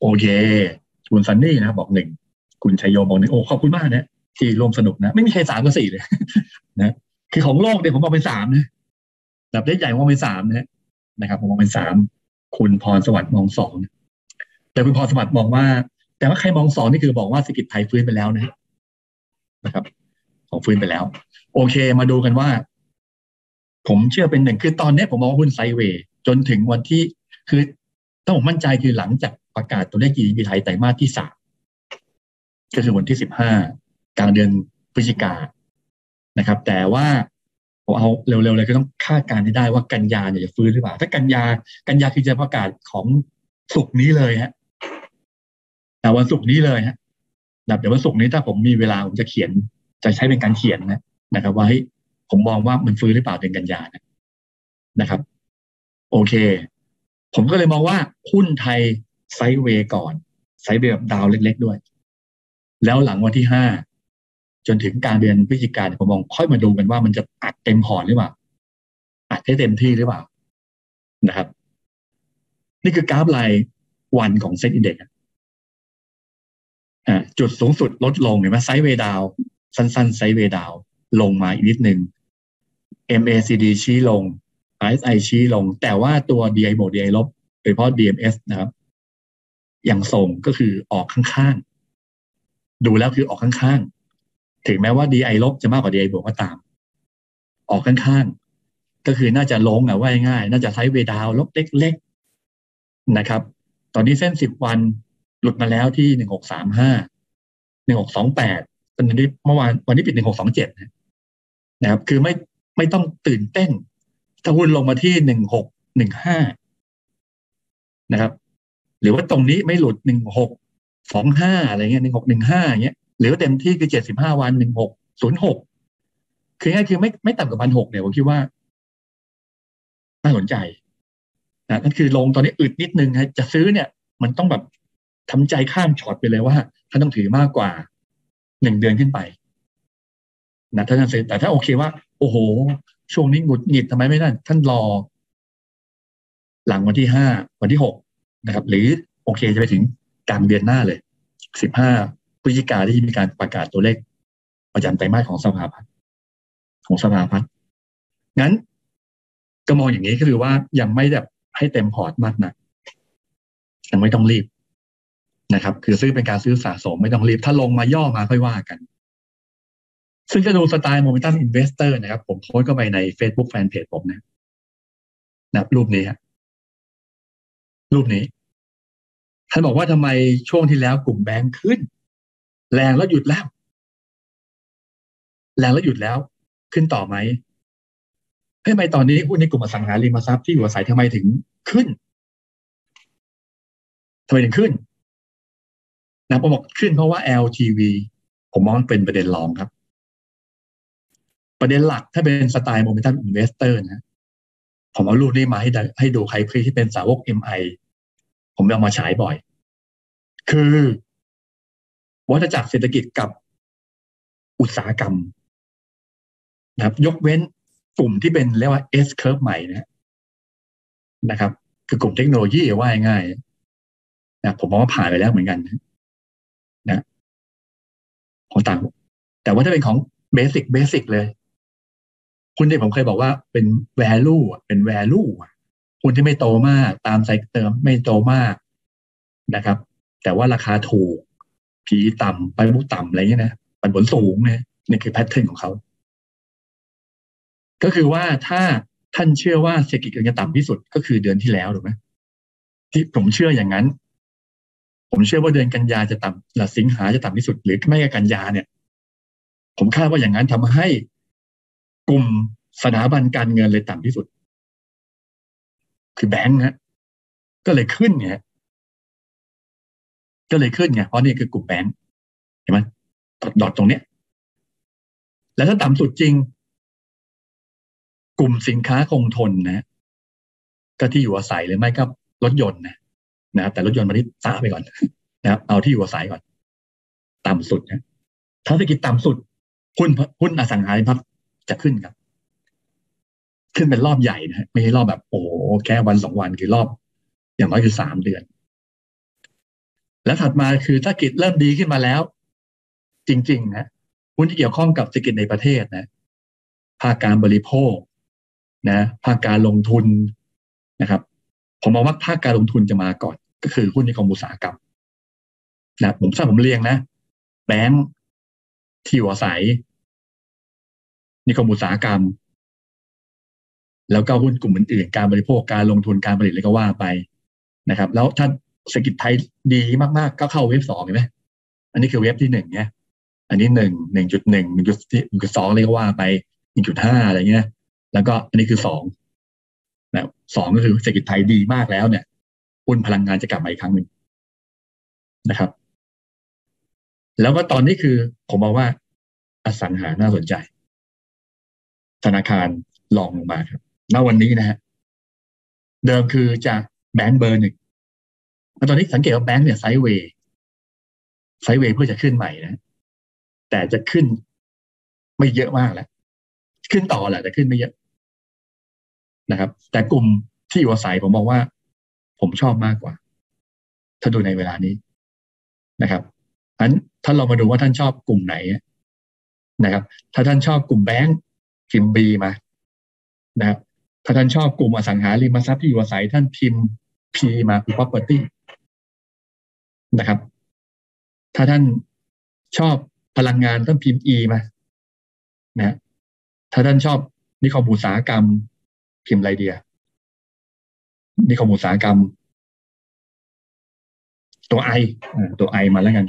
โอเค คุณซันนี่นะบอกหนึ่งคุณชัยโยบอกหนึ่งโอ้ขอบคุณมากนะที่ร่วมสนุกนะ ไม่มีใครสามก็สี่เลยนะคือของโลกเนี่ยผมมองเป็นสามนะแบบใหญ่ๆมองเป็นสามนะนะครับ ผมมองเป็นสามคุณพรสวัสดิ์มองสองแต่คุณพรสวัสดิ์มองว่า แต่ว่าใครมองสองนี่คือบอกว่าเศรษฐกิจไทยฟื้นไปแล้วนะนะครับ ของฟื้นไปแล้ว โอเค มาดูกันว่า ผมเชื่อเป็นหนึ่งคือตอนนี้ผมมองหุ้นไซเวย์จนถึงวันที่คือต้องผมมั่นใจคือหลังจากประกาศตัวเลข GDP ไทยไตรมาสที่สามก็คือวันที่สิบห้ากลางเดือนพฤศจิกานะครับ แต่ว่าผมเอาเร็วๆเลยก็ต้องคาดการณ์ได้ว่ากันยาเนี่ยจะฟื้นหรือเปล่า ถ้ากันยากันยาคือจะประกาศของสุกนี้เลยฮะแต่วันศุกร์นี้เลยฮะเดี๋ยววันศุกร์นี้ถ้าผมมีเวลาผมจะเขียน จะใช้เป็นการเขียนนะนะครับ ว่าผมมองว่ามันฟื้นหรือเปล่าเดือนกันยานะนะครับ โอเค ผมก็เลยมองว่าหุ้นไทย sideway ก่อน sideway แบบ down เล็ก ๆ ด้วย แล้วหลังวันที่ห้าจนถึงการเดือนพฤศจิกายนผมมองค่อยมาดูกันว่ามันจะอัดเต็มพอร์ตหรือเปล่าอัดให้เต็มที่หรือเปล่านะครับ นี่คือกราฟรายวันของ SET Index จุดสูงสุดลดลงเห็นไหม sideway down สั้นๆไซด์เวดาวลงมาอีกนิดนึง MACD ชี้ลง RSI ชี้ลง แต่ว่าตัว DI บวก DI ลบโดยเฉพาะ DMS นะครับ อย่างส่งก็คือออกข้างๆ ดูแล้วคือออกข้างๆ ถึงแม้ว่า DI ลบจะมากกว่า DI บวกก็ตาม ออกข้างๆ ก็คือน่าจะลงอะว่าง่าย น่าจะไซด์เวดาวลบเล็กๆ นะครับ ตอนนี้เส้นสิบวันหลุดมาแล้วที่หนึ่งหกสามห้าหนึ่งหกสองแปด ตอนนี้เมื่อวานวันนี้ปิดหนึ่งหกสองเจ็ดนะครับ คือไม่ไม่ต้องตื่นเต้น ถ้าหุ้นลงมาที่หนึ่งหกหนึ่งห้านะครับ หรือว่าตรงนี้ไม่หลุดหนึ่งหกสองห้าอะไรเงี้ยหนึ่งหกหนึ่งห้าเงี้ย หรือว่าเต็มที่คือเจ็ดสิบห้าวันหนึ่งหกศูนย์หกคือง่ายคือไม่ไม่ต่ำกว่าพันหกเนี่ยผมคิดว่าน่าสนใจนะนั่นคือลงตอนนี้อึดนิดนึงฮะจะซื้อเนี่ย มันต้องแบบทำใจข้ามช็อตไปเลยว่าท่านต้องถือมากกว่า หนึ่งเดือนขึ้นไปนะท่านเซ็แต่ถ้าโอเคว่า โอ้โห ช่วงนี้หงุดหงิดทำไมไม่ได้ท่านรอ หลังวันที่ห้าวันที่หกนะครับ หรือโอเคจะไปถึงกลางเดือนหน้าเลยสิบห้าพฤศจิกาที่มีการประกาศตัวเลข ประจำไตรมาสของสภาพัฒน์ของสภาพัฒน์งั้นก็มองอย่างนี้ก็คือว่ายังไม่แบบให้เต็มพอร์ตมากนะยังไม่ต้องรีบ นะครับ คือซื้อเป็นการซื้อสะสมไม่ต้องรีบถ้าลงมาย่อมาค่อยว่ากัน ซึ่งจะดูสไตล์ momentum investor นะครับ ผมโพสต์เข้าไปใน Facebook Fanpage ผมนะนะรูปนี้ครับรูปนี้ท่านบอกว่าทำไมช่วงที่แล้วกลุ่มแบงค์ขึ้น แรงแล้วหยุดแล้ว แรงแล้วหยุดแล้ว ขึ้นต่อไหมทำไมตอนนี้หุ้นในกลุ่มอสังหาริมทรัพย์ที่อยู่อาศัยทำไมถึงขึ้นทำไมถึงขึ้น นะผมบอกขึ้นเพราะว่า LTV ผมมองเป็นประเด็นรองครับ ประเด็นหลักถ้าเป็นสไตล์ momentum investor นะ ผมเอารูปนี้มาให้ให้ดูใครที่เป็นสาวก MI ผมเอามาฉายบ่อย คือวัฏจักรเศรษฐกิจกับอุตสาหกรรมนะครับ ยกเว้นกลุ่มที่เป็นเรียกว่า S curve ใหม่นะนะครับ คือกลุ่มเทคโนโลยีว่าง่ายนะผมมองว่าผ่านไปแล้วเหมือนกันนะ ของต่าง แต่ว่าถ้าเป็นของ basic basic เลย คุณที่ผมเคยบอกว่าเป็น value เป็น value คุณที่ไม่โตมาก ตามไซเติมไม่โตมากนะครับ แต่ว่าราคาถูก ผีต่ำไปบุกต่ำอะไรเงี้ยนะปันผลสูงเนี่ยนี่คือแพทเทิร์นของเขา ก็คือว่าถ้าท่านเชื่อว่าเศรษฐกิจจะต่ำที่สุดก็คือเดือนที่แล้วถูกไหมที่ผมเชื่ออย่างนั้น ผมเชื่อว่าเดือนกันยาจะต่ำหรือสิงหาจะต่ำที่สุด หรือไม่กันยาเนี่ย ผมคาดว่าอย่างนั้นทำให้กลุ่มสถาบันการเงินเลยต่ำที่สุด คือแบงค์ฮะก็เลยขึ้นไงก็เลยขึ้นไงเพราะนี่คือกลุ่มแบงค์เห็นไหมดอดดอดตรงเนี้ย แล้วถ้าต่ำสุดจริง กลุ่มสินค้าคงทนนะก็ที่อยู่อาศัยหรือไม่ก็รถยนต์นะ นะครับแต่รถยนต์มาที่ซาไปก่อนนะครับเอาที่อยู่อาศัยก่อน ต่ำสุดนะถ้าเศรษฐกิจต่ำสุดหุ้นหุ้นอสังหาริมทรัพย์จะขึ้นครับ ขึ้นเป็นรอบใหญ่นะไม่ใช่รอบแบบโอ้แค่วันสองวันคือรอบ อย่างน้อยคือสามเดือน แล้วถัดมาคือถ้ากิจเริ่มดีขึ้นมาแล้ว จริง ๆ นะหุ้นที่เกี่ยวข้องกับเศรษฐกิจในประเทศนะภาคการบริโภคนะภาคการลงทุนนะครับ ผมมองว่าภาคการลงทุนจะมาก่อน ก็คือหุ้นในกองอุตสาหกรรมนะผมทราบผมเรียงนะแบงค์ที่อยู่อาศัยนิคมอุตสาหกรรม แล้วก็หุ้นกลุ่มอื่นๆ การบริโภคการลงทุนการผลิตอะไรก็ว่าไปนะครับ แล้วถ้าเศรษฐกิจไทยดีมากๆ ก็เข้าเวฟสองเห็นไหมอันนี้คือเวฟที่หนึ่งเนี่ยอันนี้หนึ่งหนึ่งจุดหนึ่งหนึ่งจุดหนึ่งจุดสองเลยก็ว่าไปหนึ่งจุดห้าอะไรเงี้ยแล้วก็อันนี้คือสอง นะสองก็คือเศรษฐกิจไทยดีมากแล้วเนี่ยหุ้นพลังงานจะกลับมาอีกครั้งหนึ่งนะครับ แล้วก็ตอนนี้คือผมบอกว่าอสังหาน่าสนใจ ธนาคารลองลงมาครับณวันนี้นะฮะเดิมคือจากแบงก์เบอร์หนึ่งแล้วตอนนี้สังเกตว่าแบงก์เนี่ยไซด์เวย์ไซด์เวย์เพื่อจะขึ้นใหม่นะ แต่จะขึ้นไม่เยอะมากแล้ว ขึ้นต่อแหละแต่ขึ้นไม่เยอะ นะครับ แต่กลุ่มที่อยู่อาศัยผมบอกว่า ผมชอบมากกว่า ถ้าดูในเวลานี้นะครับอันท่านลองมาดูว่าท่านชอบกลุ่มไหนนะครับ ถ้าท่านชอบกลุ่มแบงก์พิมพ์บีมานะครับ ถ้าท่านชอบกลุ่มอสังหาริมทรัพย์ที่อยู่อาศัยท่านพิมพ์ P มาคือ property นะครับ ถ้าท่านชอบพลังงานท่านพิมพ์ E มานะถ้าท่านชอบนิคมอุตสาหกรรม พิมพ์ไรเดียนิคมอุตสาหกรรม ตัวไอตัวไอมาแล้วกัน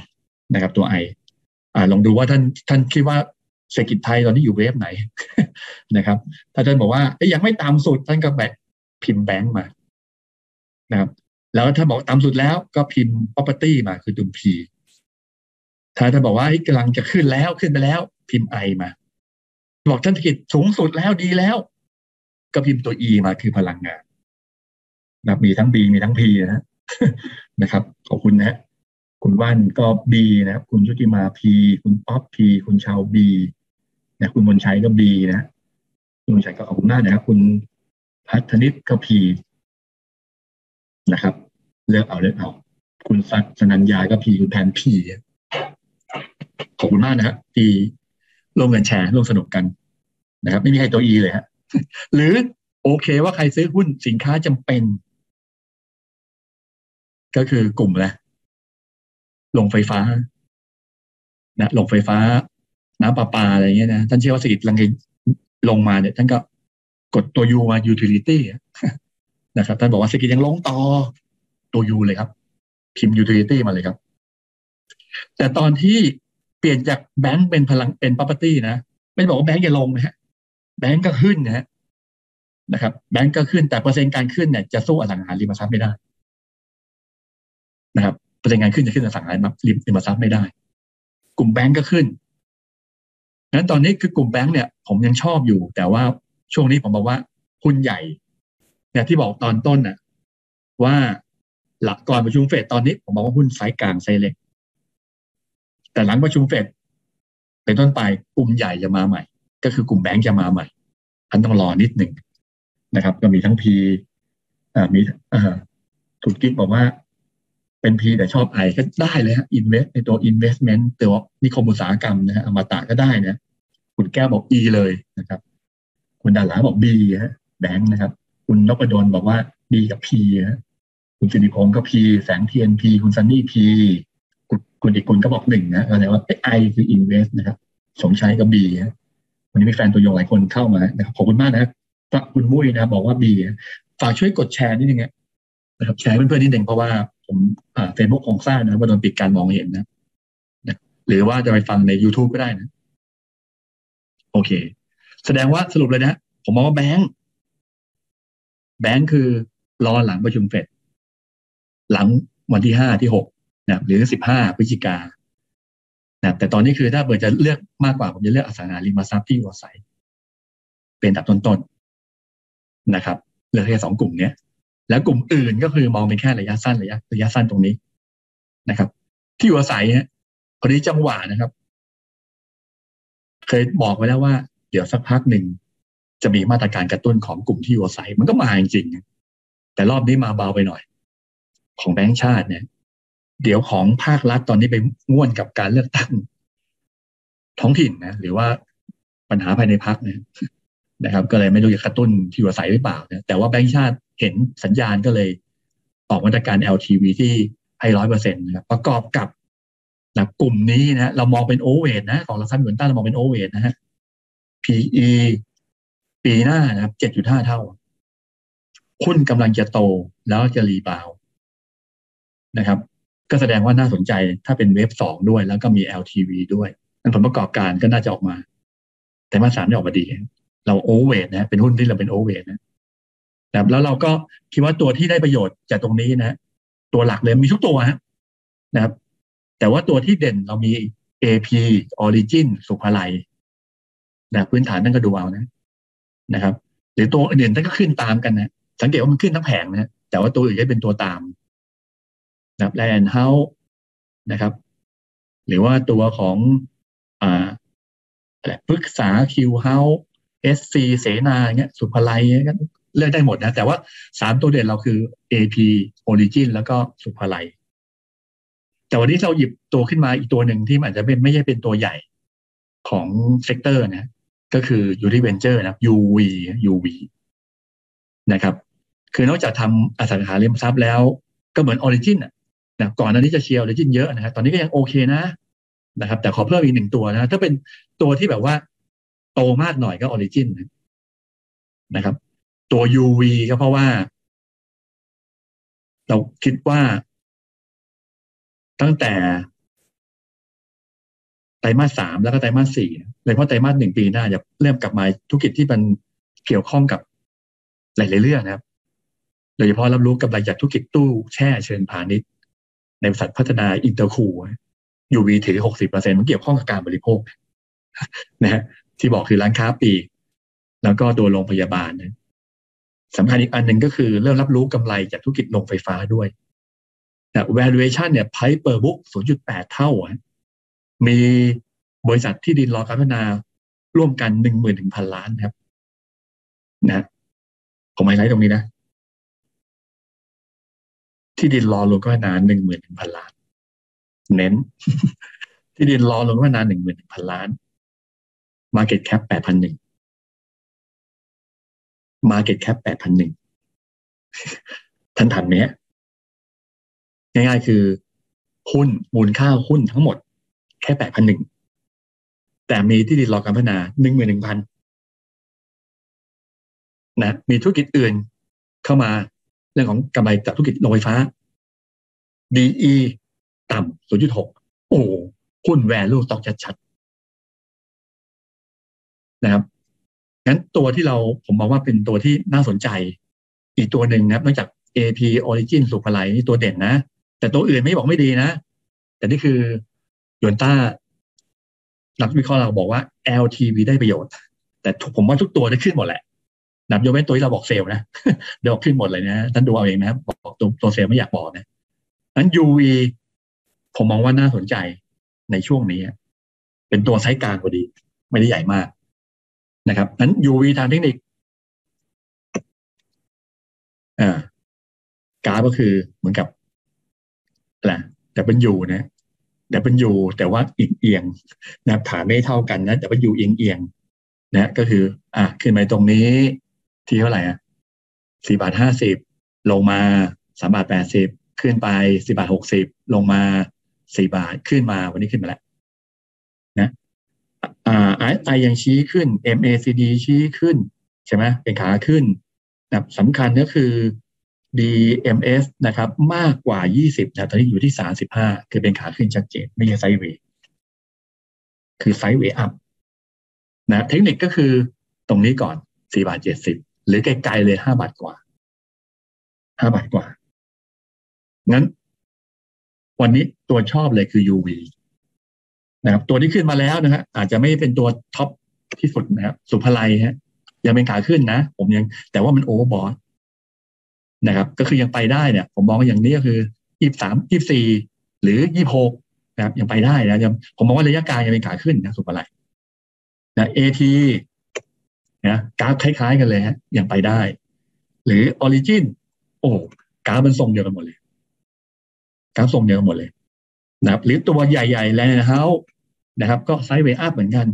นะครับ ตัวไอลองดูว่าท่านท่านคิดว่าเศรษฐกิจไทยตอนนี้อยู่เวฟไหนนะครับ ถ้าท่านบอกว่ายังไม่ตามสุดท่านก็แบบพิมพ์แบงก์มานะครับ แล้วถ้าบอกตามสุดแล้วก็พิมพ์ property มาคือตัว P ถ้าท่านบอกว่ากำลังจะขึ้นแล้วขึ้นไปแล้ว พิมพ์ I มา บอกท่านเศรษฐกิจสูงสุดแล้วดีแล้ว ก็พิมพ์ตัว E มาคือพลังงานนะมีทั้ง B มีทั้ง P นะนะครับขอบคุณนะคุณว่านก็ B นะครับ คุณชุติมา P คุณป๊อป P คุณชาว B นะคุณบนชัยก็ B นะคุณบนชัยก็ขอบคุณมากนะครับ คุณพัฒนิตก็ P นะครับ เลือกเอาเลือกเอา คุณสัสนัญญาก็ P คุณแพน P ขอบคุณมากนะครับที่ร่วมกันแชร์ร่วมสนุกกันนะครับ ไม่มีใครตัว E เลยฮะ หรือโอเคว่าใครซื้อหุ้นสินค้าจำเป็น ก็คือกลุ่มแหละลงไฟฟ้า นะลงไฟฟ้า น้ำประปาอะไรเงี้ยนะท่านเชื่อว่าเศรษฐกิจลังเลงมาเนี่ย ท่านก็กดตัวยูมา utility นะครับ ท่านบอกว่าเศรษฐกิจยังลงต่อตัวยูเลยครับ พิมพ์ utility มาเลยครับ แต่ตอนที่เปลี่ยนจากแบงก์เป็นพลังเป็น property นะ ไม่บอกว่าแบงก์จะลงนะฮะ แบงก์ก็ขึ้นนะฮะนะครับแบงก์ก็ขึ้นแต่เปอร์เซ็นต์การขึ้นเนี่ยจะสู้อสังหาริมทรัพย์ไม่ได้ นะครับเปอร์เซ็นต์การขึ้นจะขึ้นอสังหาริมทรัพย์ไม่ได้ กลุ่มแบงก์ก็ขึ้นงั้นตอนนี้คือกลุ่มแบงก์เนี่ย ผมยังชอบอยู่ แต่ว่าช่วงนี้ผมบอกว่าหุ้นใหญ่ เนี่ยที่บอกตอนต้นน่ะ ว่าหลักก่อนประชุมเฟดตอนนี้ผมบอกว่าหุ้นไซส์กลางไซส์เล็ก แต่หลังประชุมเฟดเป็นต้นไปกลุ่มใหญ่จะมาใหม่ ก็คือกลุ่มแบงก์จะมาใหม่ อันต้องรอนิดหนึ่งนะครับ ก็มีทั้ง Pอ่ามีอ่าถูกกิ๊บบอกว่า เป็นพีแต่ชอบไอก็ได้เลยฮะอินเวสในตัวอินเวสเมนต์ตัวนิคมอุตสาหกรรมนะฮะอมตะก็ได้นะคุณแก้วบอกอีเลยนะครับ คุณดาราบอกบีฮะแบงค์นะครับ คุณนพดลบอกว่าดีกับพีฮะคุณสิริพงศ์ก็พีแสงเทียนพีคุณซันนี่พีคุณอีกคุณก็บอกหนึ่งนะแสดงว่าไอคืออินเวสนะครับ สมชัยก็บีฮะ วันนี้มีแฟนตัวยงหลายคนเข้ามานะครับขอบคุณมากนะครับคุณมุ้ยนะบอกว่าบีฝากช่วยกดแชร์นิดนึงนะครับแชร์เพื่อนๆนิดนึงเพราะว่าผมเฟซบุ๊กของสร้างนะว่าโดนปิดการมองเห็นนะนะหรือว่าจะไปฟังใน YouTube ก็ได้นะ โอเค แสดงว่าสรุปเลยนะผมมองว่าแบงค์แบงค์คือรอหลังประชุมเฟดหลังวันที่ห้าที่หกนะหรือสิบห้าพฤศจิกา นะแต่ตอนนี้คือถ้าเบิร์จะเลือกมากกว่าผมจะเลือกอสังหาริมทรัพย์ที่อยู่อาศัย เป็นดับต้นๆนะครับเลือกแค่สองกลุ่มเนี้ยแล้วกลุ่มอื่นก็คือมองเป็นแค่ระยะสั้นระยะระยะสั้นตรงนี้นะครับ ที่อยู่อาศัยฮะพอดีจังหวะนะครับ เคยบอกไว้แล้วว่า เดี๋ยวสักพักหนึ่งจะมีมาตรการกระตุ้นของกลุ่มที่อยู่อาศัย มันก็มาจริงๆแต่รอบนี้มาเบาไปหน่อย ของแบงก์ชาติเนี่ย เดี๋ยวของภาครัฐตอนนี้ไปง่วนกับการเลือกตั้งท้องถิ่นนะ หรือว่าปัญหาภายในพักเนี่ยนะครับ ก็เลยไม่รู้จะกระตุ้นที่อยู่อาศัยหรือเปล่านะแต่ว่าแบงก์ชาติเห็นสัญญาณก็เลยออกมาตรการ LTV ที่ให้ร้อยเปอร์เซ็นต์นะครับประกอบกับนะกลุ่มนี้นะเรามองเป็นโอเวอร์นะ ของเราซันเหมือนต้าเรามองเป็นโอเวอร์นะฮะ P PE ปีหน้านะครับเจ็ดจุดห้าเท่าหุ้นกำลังจะโตแล้วจะรีบาวนะครับ ก็แสดงว่าน่าสนใจถ้าเป็นเวฟสองด้วย แล้วก็มี LTV ด้วยนั่นผลประกอบการก็น่าจะออกมา แต่มาสามได้ออกมาดี เราโอเวทนะเป็นหุ้นที่เราเป็นโอเวทนะนะครับแล้วเราก็คิดว่าตัวที่ได้ประโยชน์จากตรงนี้นะ ตัวหลักเลยมีทุกตัวนะครับ แต่ว่าตัวที่เด่นเรามี AP Origin สุภาลัยนะพื้นฐานนั่นก็ดูเอานะนะครับหรือตัวอื่นนั่นก็ขึ้นตามกันนะสังเกตว่ามันขึ้นทั้งแผงนะแต่ว่าตัวอื่นก็เป็นตัวตาม นะครับแลนด์เฮาส์นะครับ หรือว่าตัวของอ่าอะไรพฤกษาคิวเฮาส์ SC เสนาเงี้ยศุภาลัยเงี้ยเลือกได้หมดนะ แต่ว่าสามตัวเด่นเราคือ AP Origin แล้วก็ศุภาลัยแต่วันนี้เราหยิบตัวขึ้นมาอีกตัวหนึ่งที่อาจจะเป็นไม่ใช่เป็นตัวใหญ่ของ sector นะ ก็คือยูริเวนเจอร์นะ UV UV นะครับ คือนอกจากทำอสังหาริมทรัพย์แล้วก็เหมือน Origin นะก่อนหน้านี้จะเชียร์ออริจินเยอะนะครับตอนนี้ก็ยังโอเคนะนะครับ แต่ขอเพิ่มอีกหนึ่งตัวนะถ้าเป็นตัวที่แบบว่า โตมากหน่อยก็ Origin นะครับ ตัว UV ก็เพราะว่า เราคิดว่าตั้งแต่ไตรมาสสามแล้วก็ไตรมาสสี่เลยเพราะไตรมาสหนึ่งปีหน้าจะเริ่มกลับมาธุรกิจที่มันเกี่ยวข้องกับหลาย ๆ เรื่องนะครับ โดยเฉพาะรับรู้กำไรจากธุรกิจตู้แช่เชิงพาณิชย์ ในบริษัทพัฒนา Intercool UV ถือหกสิบเปอร์เซ็นมันเกี่ยวข้องกับการบริโภคนะฮะที่บอกคือร้านค้าปลีกแล้วก็ตัวโรงพยาบาลนะสำคัญอีกอันหนึ่งก็คือเริ่มรับรู้กำไรจากธุรกิจโรงไฟฟ้าด้วยนะ valuation เนี่ย price per book 0.8 เท่า มีบริษัทที่ดินรอการพัฒนาร่วมกันหนึ่งหมื่นถึงพันล้านครับ นะผมไม่ไลท์ตรงนี้นะ ที่ดินรอลงก็นานหนึ่งหมื่นถึงพันล้าน เน้น ที่ดินรอลงก็นานหนึ่งหมื่นถึงพันล้าน Market Cap แปดพันหนึ่ง Market Cap แปดพันหนึ่งท่านทันไหมง่ายๆคือหุ้นมูลค่าหุ้นทั้งหมด แค่แปดพันหนึ่งแต่มีที่ดินรอการพัฒนาหนึ่งหมื่นหนึ่งพันนะมีธุรกิจอื่นเข้ามา เรื่องของกำไรจากธุรกิจโรงไฟฟ้า DE ต่ำ0.6โอ้หุ้นแวลูตอกชัดๆนะครับงั้นตัวที่เราผมมองว่าเป็นตัวที่น่าสนใจ อีกตัวหนึ่งนะครับ นอกจาก AP Origin สุภาลัยนี่ตัวเด่นนะ แต่ตัวอื่นไม่บอกไม่ดีนะ แต่นี่คือยนต้านักวิเคราะห์เราบอกว่า LTV ได้ประโยชน์ แต่ผมว่าทุกตัวได้ขึ้นหมดแหละ นับยกเว้นตัวที่เราบอกเซลล์นะ เดี๋ยวขึ้นหมดเลยนะท่านดูเอาเองนะบอกตัวตัวเซลล์ไม่อยากบอกนะนั้น UV ผมมองว่าน่าสนใจในช่วงนี้ เป็นตัวไซส์กลางพอดี ไม่ได้ใหญ่มากนะครับนั้น UV ทางเทคนิคอ่ากราฟก็คือเหมือนกับอะไรแต่เป็นยูนะแต่เป็นยูแต่ว่าอีกเอียงนะฐานไม่เท่ากันนะแต่ว่ายูเอียงเอียงนะก็คือ อะขึ้นไปตรงนี้ ที่เท่าไหร่อะสี่บาทห้าสิบลงมาสามบาทแปดสิบขึ้นไปสี่บาทหกสิบลงมาสี่บาทขึ้นมาวันนี้ขึ้นมาแล้วนะอ่าไอไอยังชี้ขึ้น MACD ชี้ขึ้น ใช่ไหมเป็นขาขึ้นนะสำคัญก็คือ DMS นะครับ มากกว่า 20นะตอนนี้อยู่ที่ 35 คือเป็นขาขึ้นชัดเจน ไม่ใช่ไซด์เวย์คือไซด์เวย์อัพนะเทคนิคก็คือตรงนี้ก่อน4บาท70 หรือไกลๆเลย5บาทกว่า5บาทกว่า งั้น วันนี้ตัวชอบเลยคือ UV นะครับตัวที่ขึ้นมาแล้วนะฮะอาจจะไม่เป็นตัว topที่สุดนะครับศุภาลัยฮะยังเป็นขาขึ้นนะ ผมยัง แต่ว่ามัน overbought นะครับ ก็คือยังไปได้เนี่ย ผมมองว่าอย่างนี้ก็คือยี่สามยี่สี่หรือยี่หกนะครับ ยังไปได้นะยังผมมองว่าระยะกลางยังเป็นขาขึ้นนะศุภาลัยนะ AP นะกราฟคล้ายๆกันเลยฮะยังไปได้ หรือออริจินโอ้กราฟมันทรงเดียวกันหมดเลยกราฟทรงเดียวกันหมดเลยนะครับหรือตัวใหญ่ๆ Land House นะครับ ก็ sideway up เหมือนกัน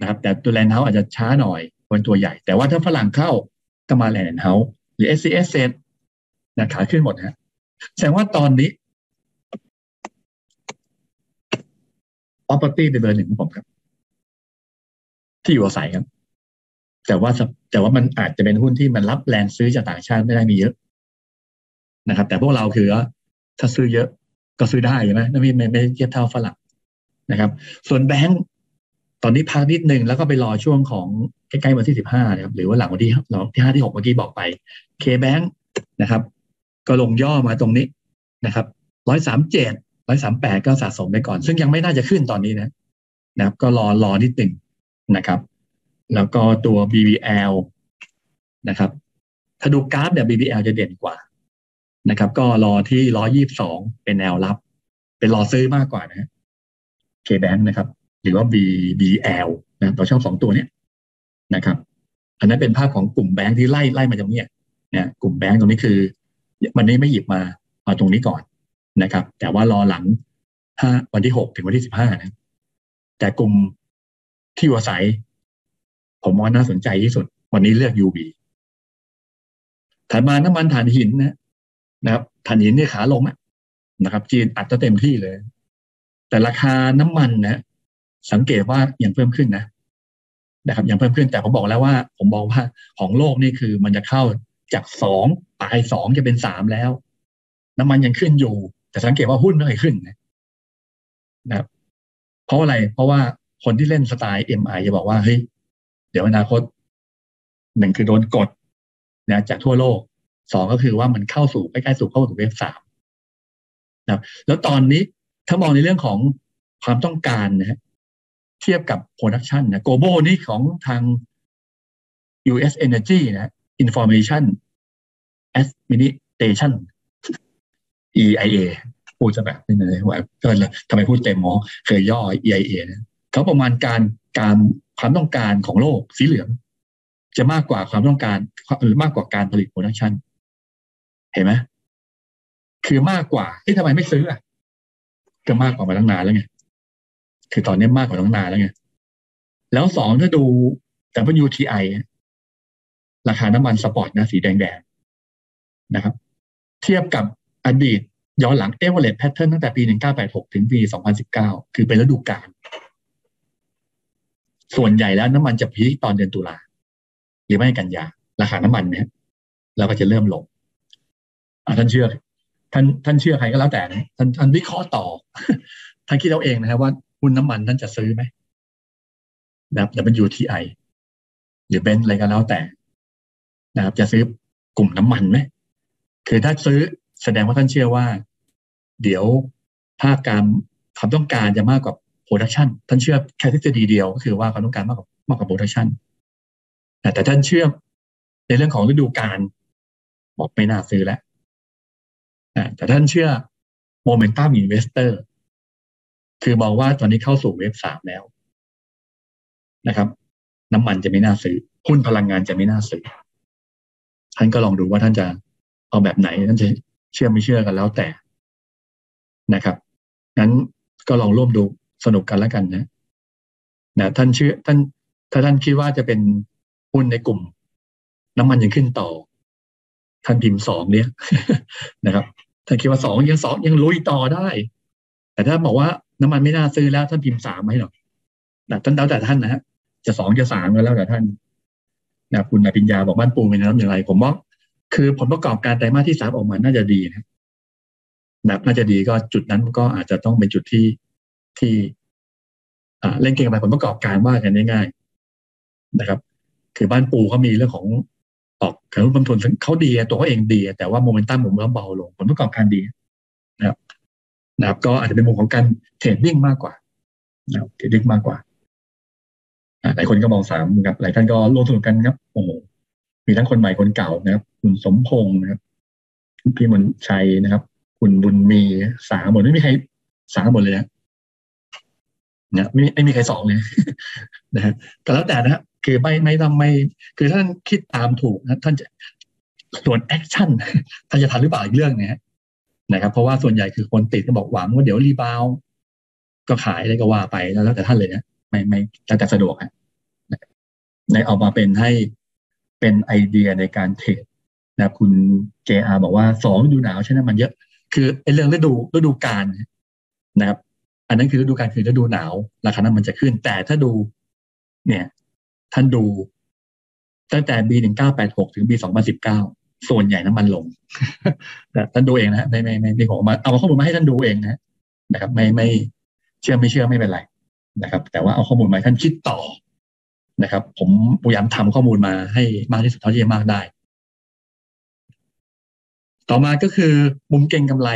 นะครับแต่ตัว Land House อาจจะช้าหน่อยเป็นตัวใหญ่ แต่ว่าถ้าฝรั่งเข้าก็มาแลนด์เฮาส์หรือ SCS เซนะขาขึ้นหมดฮะแสดงว่าตอนนี้ property เป็นเบอร์หนึ่งของผมครับ ที่อยู่อาศัยครับ แต่ว่าแต่ว่ามันอาจจะเป็นหุ้นที่มันรับแรงซื้อจากต่างชาติไม่ได้มีเยอะนะครับ แต่พวกเราคือถ้าซื้อเยอะก็ซื้อได้ใช่ไหมไม่ไม่ไม่เทียบเท่าฝรั่งนะครับ ส่วนแบงก์ตอนนี้พักนิดนึงแล้วก็ไปรอช่วงของใกล้ๆวันที่สิบห้านะครับ หรือว่าหลังวันที่เราที่ห้าที่หกเมื่อกี้บอกไปเคแบงค์นะครับ ก็ลงย่อมาตรงนี้นะครับร้อยสามเจ็ดร้อยสามแปดก็สะสมไปก่อน ซึ่งยังไม่น่าจะขึ้นตอนนี้นะนะครับ ก็รอรอนิดหนึ่งนะครับ แล้วก็ตัว BBL นะครับ ถ้าดูกราฟเนี่ย BBL จะเด่นกว่านะครับ ก็รอที่ร้อยี่สองเป็นแนวรับ เป็นรอซื้อมากกว่านะเคแบงค์นะครับ หรือว่า BBL นะตัวช่องสองตัวเนี้ยนะครับ อันนั้นเป็นภาพของกลุ่มแบงค์ที่ไล่ไล่มาจากเนี้ยเนี่ยกลุ่มแบงค์ตรงนี้คือวันนี้ไม่หยิบมาเอาตรงนี้ก่อนนะครับ แต่ว่ารอหลังห้าวันที่หกถึงวันที่สิบห้านะแต่กลุ่มที่อยู่อาศัย ผมว่าน่าสนใจที่สุด วันนี้เลือก UB ถัดมาน้ำมันถ่านหินนะนะครับถ่านหินนี่ขาลงนะครับ จีนอัดจะเต็มที่เลย แต่ราคาน้ำมันนะสังเกตว่ายังเพิ่มขึ้นนะนะครับยังเพิ่มขึ้นแต่ผมบอกแล้วว่า ผมบอกว่าของโลกนี่คือมันจะเข้าจากสองปลายสองจะเป็นสามแล้ว น้ำมันยังขึ้นอยู่ แต่สังเกตว่าหุ้นไม่ขึ้นนะครับเพราะอะไรเพราะว่าคนที่เล่นสไตล์ MI จะบอกว่าเฮ้ย ดี๋ยวอนาคตหนึ่งคือโดนกดนะจากทั่วโลกสองก็คือว่ามันเข้าสู่ใกล้ๆสู่เข้าสู่เวฟสามนะแล้วตอนนี้ถ้ามองในเรื่องของความต้องการนะฮะเทียบกับ production นะ global นี่ของทาง US Energy นะ Information Administration EIA พูดจะแบบนี้เลยว่าก็เลยทำไมพูดเต็มหมดเลยย่อ EIA นะเขาประมาณการการ ความต้องการของโลกสีเหลือง จะมากกว่าความต้องการหรือมากกว่าการผลิต production เห็นไหมคือมากกว่าที่ทำไมไม่ซื้ออะก็มากกว่ามาตั้งนานแล้วไงคือตอนนี้มากกว่าตั้งนานแล้วไงแล้วสองถ้าดู WTI ราคาน้ำมัน spot นะสีแดงๆนะครับ เทียบกับอดีตย้อนหลัง average pattern ตั้งแต่ปี 1986 ถึงปี 2019 คือเป็นฤดูกาล ส่วนใหญ่แล้วน้ำมันจะ peak ตอนเดือนตุลาหรือไม่กันยาราคาน้ำมันเนี่ยเราก็จะเริ่มลงท่านเชื่อท่านท่านเชื่อใครก็แล้วแต่นะท่านท่านวิเคราะห์ต่อ ท่านคิดเอาเองนะครับว่าหุ้นน้ำมันท่านจะซื้อไหมนะครับ WTI หรือเบนอะไรก็แล้วแต่นะครับ จะซื้อกลุ่มน้ำมันไหมคือถ้าซื้อแสดงว่าท่านเชื่อว่า เดี๋ยวภาคการความต้องการจะมากกว่า โปรดักชันท่านเชื่อแค่ทฤษฎีเดียวก็คือว่าความต้องการมากกว่ามากกว่า production แต่ท่านเชื่อในเรื่องของฤดูกาลบอกไม่น่าซื้อแล้วแต่ท่านเชื่อ momentum investor คือมองว่าตอนนี้เข้าสู่ wave สามแล้วนะครับ น้ำมันจะไม่น่าซื้อหุ้นพลังงานจะไม่น่าซื้อท่านก็ลองดูว่าท่านจะเอาแบบไหนท่านจะเชื่อไม่เชื่อกันแล้วแต่นะครับ นั้นก็ลองร่วมดู สนุกกันแล้วกันนะนะท่านเชื่อท่านถ้าท่านคิดว่าจะเป็นหุ้นในกลุ่ม น้ำมันยังขึ้นต่อ ท่านพิมพ์สองเนี่ยนะครับ ท่านคิดว่าสองยังสองยังลุยต่อได้ แต่ถ้าบอกว่าน้ำมันไม่น่าซื้อแล้วท่านพิมพ์สามไหมหรอกแต่ท่านแล้วแต่ท่านนะฮะจะสองจะสามก็แล้วแต่ท่านนะคุณนายปิญญาบอกบ้านปูเป็นน้ำอย่างไร ผมว่าคือผลประกอบการไตรมาสที่สามออกมาน่าจะดีนะนะน่าจะดีก็จุดนั้นก็อาจจะต้องเป็นจุดที่ ที่เล่นเก่งไปผลประกอบการว่ากันง่ายๆนะครับ คือบ้านปูเขามีเรื่องของออกการลงทุนเขาดีตัวเขาเองดี แต่ว่าโมเมนตัมผมว่าเบาลงผลประกอบการดีนะครับนะครับก็อาจจะเป็นมุมของการเทรดดิ้งมากกว่านะครับเทรดดิ้งมากกว่าหลายคนก็มองสามครับหลายท่านก็ร่วมสนุกกันครับโอ้โหมีทั้งคนใหม่คนเก่านะครับ คุณสมพงศ์นะครับพี่มนชัยนะครับ คุณบุญมีสามหมดไม่มีใครสามหมดเลยนะ เนี่ยไม่ไม่มีใครสองเลยนะฮะก็แล้วแต่นะฮะคือไม่ไม่ต้องไม่คือท่านคิดตามถูกนะท่านจะส่วน action ท่านจะทันหรือเปล่าอีกเรื่องเนี่ยนะครับ เพราะว่าส่วนใหญ่คือคนติดก็บอกหวังว่าเดี๋ยว rebound ก็ขายอะไรก็ว่าไปแล้วแต่ท่านเลยนะไม่ไม่แล้วแต่สะดวกฮะในออกมาเป็นให้เป็นไอเดียในการเทรดนะคุณเจอาบอกว่าสองฤดูหนาวใช่ไหมมันเยอะ คือไอ้เรื่องฤดูฤดูกาลนะครับ อันนั้นคือฤดูกาลคือฤดูหนาว ราคานั้นมันจะขึ้น แต่ถ้าดู เนี่ย ท่านดู ตั้งแต่ B หนึ่งเก้าแปดหกถึง B สองพันสิบเก้าส่วนใหญ่น้ำมันลงแต่ท่านดูเองนะไม่ไม่ไม่ไม่ของมาเอาข้อมูลมาให้ท่านดูเองนะนะครับ ไม่ไม่เชื่อไม่เชื่อไม่เป็นไรนะครับ แต่ว่าเอาข้อมูลมาท่านคิดต่อนะครับ ผมพยายามทำข้อมูลมาให้มากที่สุดเท่าที่จะมากได้ ต่อมาก็คือมุมเก็งกำไร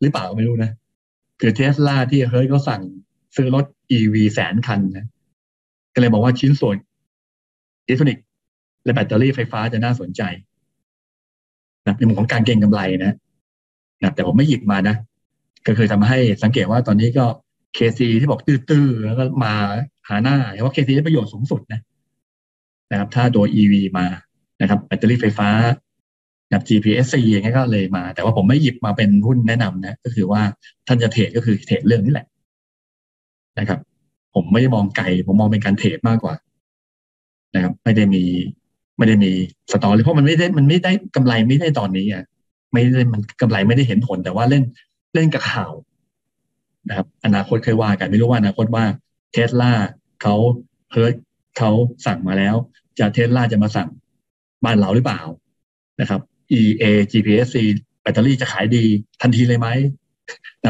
หรือเปล่าไม่รู้นะ คือเทสลาที่เฮ้ยก็สั่งซื้อรถ EV แสนคันนะก็เลยบอกว่าชิ้นส่วนอิเล็กทรอนิกส์และแบตเตอรี่ไฟฟ้าจะน่าสนใจนะในมุมของการเก็งกำไรนะนะแต่ผมไม่หยิบมานะ ก็คือทำให้สังเกตว่าตอนนี้ก็เคซีที่บอกตื้อๆ แล้วก็มาหาหน้าเพราะเคซีได้ประโยชน์สูงสุดนะนะครับ ถ้าตัว EV มานะครับ แบตเตอรี่ไฟฟ้า แบบ GPSC อย่างเงี้ยก็เลยมา แต่ว่าผมไม่หยิบมาเป็นหุ้นแนะนำนะ ก็คือว่าท่านจะเทรดก็คือเทรดเรื่องนี้แหละ นะครับ ผมไม่ได้มองไกลผมมองเป็นการเทรดมากกว่า นะครับ ไม่ได้มีไม่ได้มีสตอรี่เพราะมันไม่ได้มันไม่ได้กำไรไม่ได้ตอนนี้อะไม่ได้มันกำไรไม่ได้เห็นผลแต่ว่าเล่นเล่นกับข่าวนะครับ อนาคตเคยว่ากันไม่รู้ว่าอนาคตว่าเทสลาเขาเฮิร์ตเขาสั่งมาแล้ว จะเทสลาจะมาสั่งบ้านเราหรือเปล่านะครับ EA GPSC แบตเตอรี่จะขายดีทันทีเลยไหม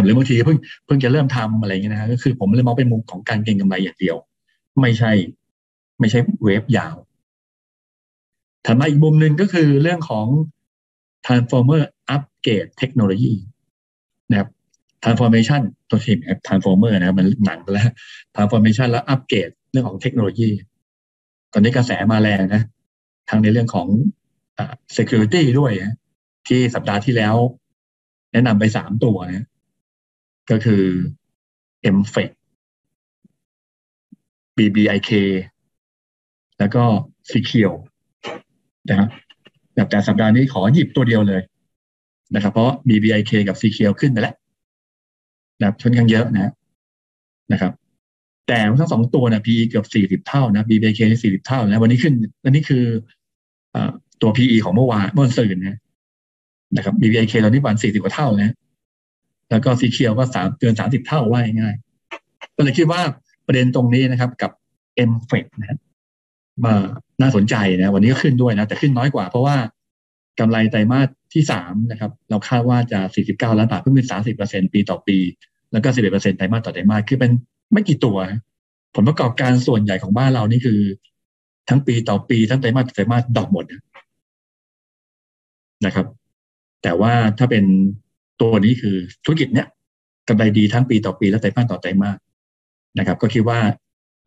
หรือบางทีเพิ่งเพิ่งจะเริ่มทำอะไรอย่างเงี้ยนะก็คือผมเลยมองเป็นมุมของการเก็งกำไรอย่างเดียว ไม่ใช่ ไม่ใช่เวฟยาวถัดมาอีกมุมหนึ่งก็คือเรื่องของ transformer upgrade technology นะครับ transformation ตัวทีม transformer นะครับมันหนังแล้ว transformation แล้ว upgrade เรื่องของเทคโนโลยี ตอนนี้กระแสมาแรงนะทั้งในเรื่องของ security ด้วยที่สัปดาห์ที่แล้ว แนะนำไปสามตัวนะก็คือ m f e c BBIK แล้วก็ Secure นะครับแต่สัปดาห์นี้ขอหยิบตัวเดียวเลยนะครับเพราะ BBIK กับ Secure ขึ้นไปแล้วนะครับชนกันเยอะนะนะครับ แต่ทั้งสองตัวนะ PE เกือบสี่สิบเท่านะ BBIK สี่สิบเท่านะวันนี้ขึ้นวันนี้คืออ ตัว PE ของเมื่อวานเมื่อวันศุกร์นะนะครับ BBIK ตอนนี้วันสี่สิบกว่าเท่านะแล้วก็ซีเคียวก็สามเกินสามสิบเท่าว่าง่ายก็เลยคิดว่าประเด็นตรงนี้นะครับ กับ m f e c นะมาน่าสนใจนะ วันนี้ก็ขึ้นด้วยนะ แต่ขึ้นน้อยกว่าเพราะว่ากำไรไตรมาสที่สามนะครับ เราคาดว่าจะสี่สิบเก้าล้านบาทเพิ่มขึ้นสามสิบเปอร์เซ็นปีต่อปี แล้วก็สิบเอ็ดเปอร์เซ็นไตรมาสต่อไตรมาสคือเป็นไม่กี่ตัว ผลประกอบการส่วนใหญ่ของบ้านเรานี่คือ ทั้งปีต่อปีทั้งไตรมาสต่อไตรมาสดอกหมดนะ นะครับ แต่ว่าถ้าเป็นตัวนี้คือธุรกิจเนี้ยกำไรดีทั้งปีต่อปีและไตรมาสต่อไตรมาสนะครับ ก็คิดว่า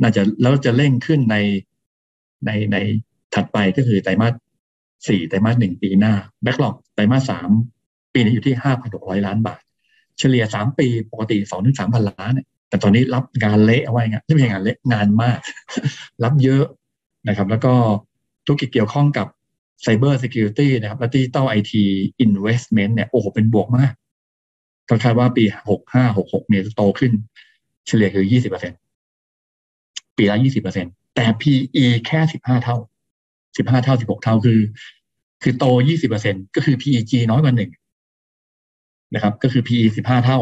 น่าจะแล้วจะเร่งขึ้นในในในถัดไปก็คือไตรมาสสี่ไตรมาสหนึ่งปีหน้าแบ็กหลอกไตรมาสสามปีนี้อยู่ที่ห้าพันหกร้อยล้านบาท เฉลี่ยสามปีปกติสองถึงสามพันล้านเนี่ยแต่ตอนนี้รับงานเละเอาไว้เงี้ยไม่ใช่งานเละงานมาก รับเยอะนะครับ แล้วก็ธุรกิจเกี่ยวข้องกับ Cyber Security นะครับและ Digital IT Investment เนี่ยโอ้โหเป็นบวกมากก็คาดว่าปีหกห้าหกหกเนี่ยจะโตขึ้น เฉลี่ยคือยี่สิบเปอร์เซ็นปีละยี่สิบเปอร์เซ็นตแต่ PE แค่สิบห้าเท่าสิบห้าเท่าสิบหกเท่าคือ คือโตยี่สิบเปอร์เซ็นก็คือ PEG น้อยกว่าหนึ่งนะครับ ก็คือ PE สิบห้าเท่า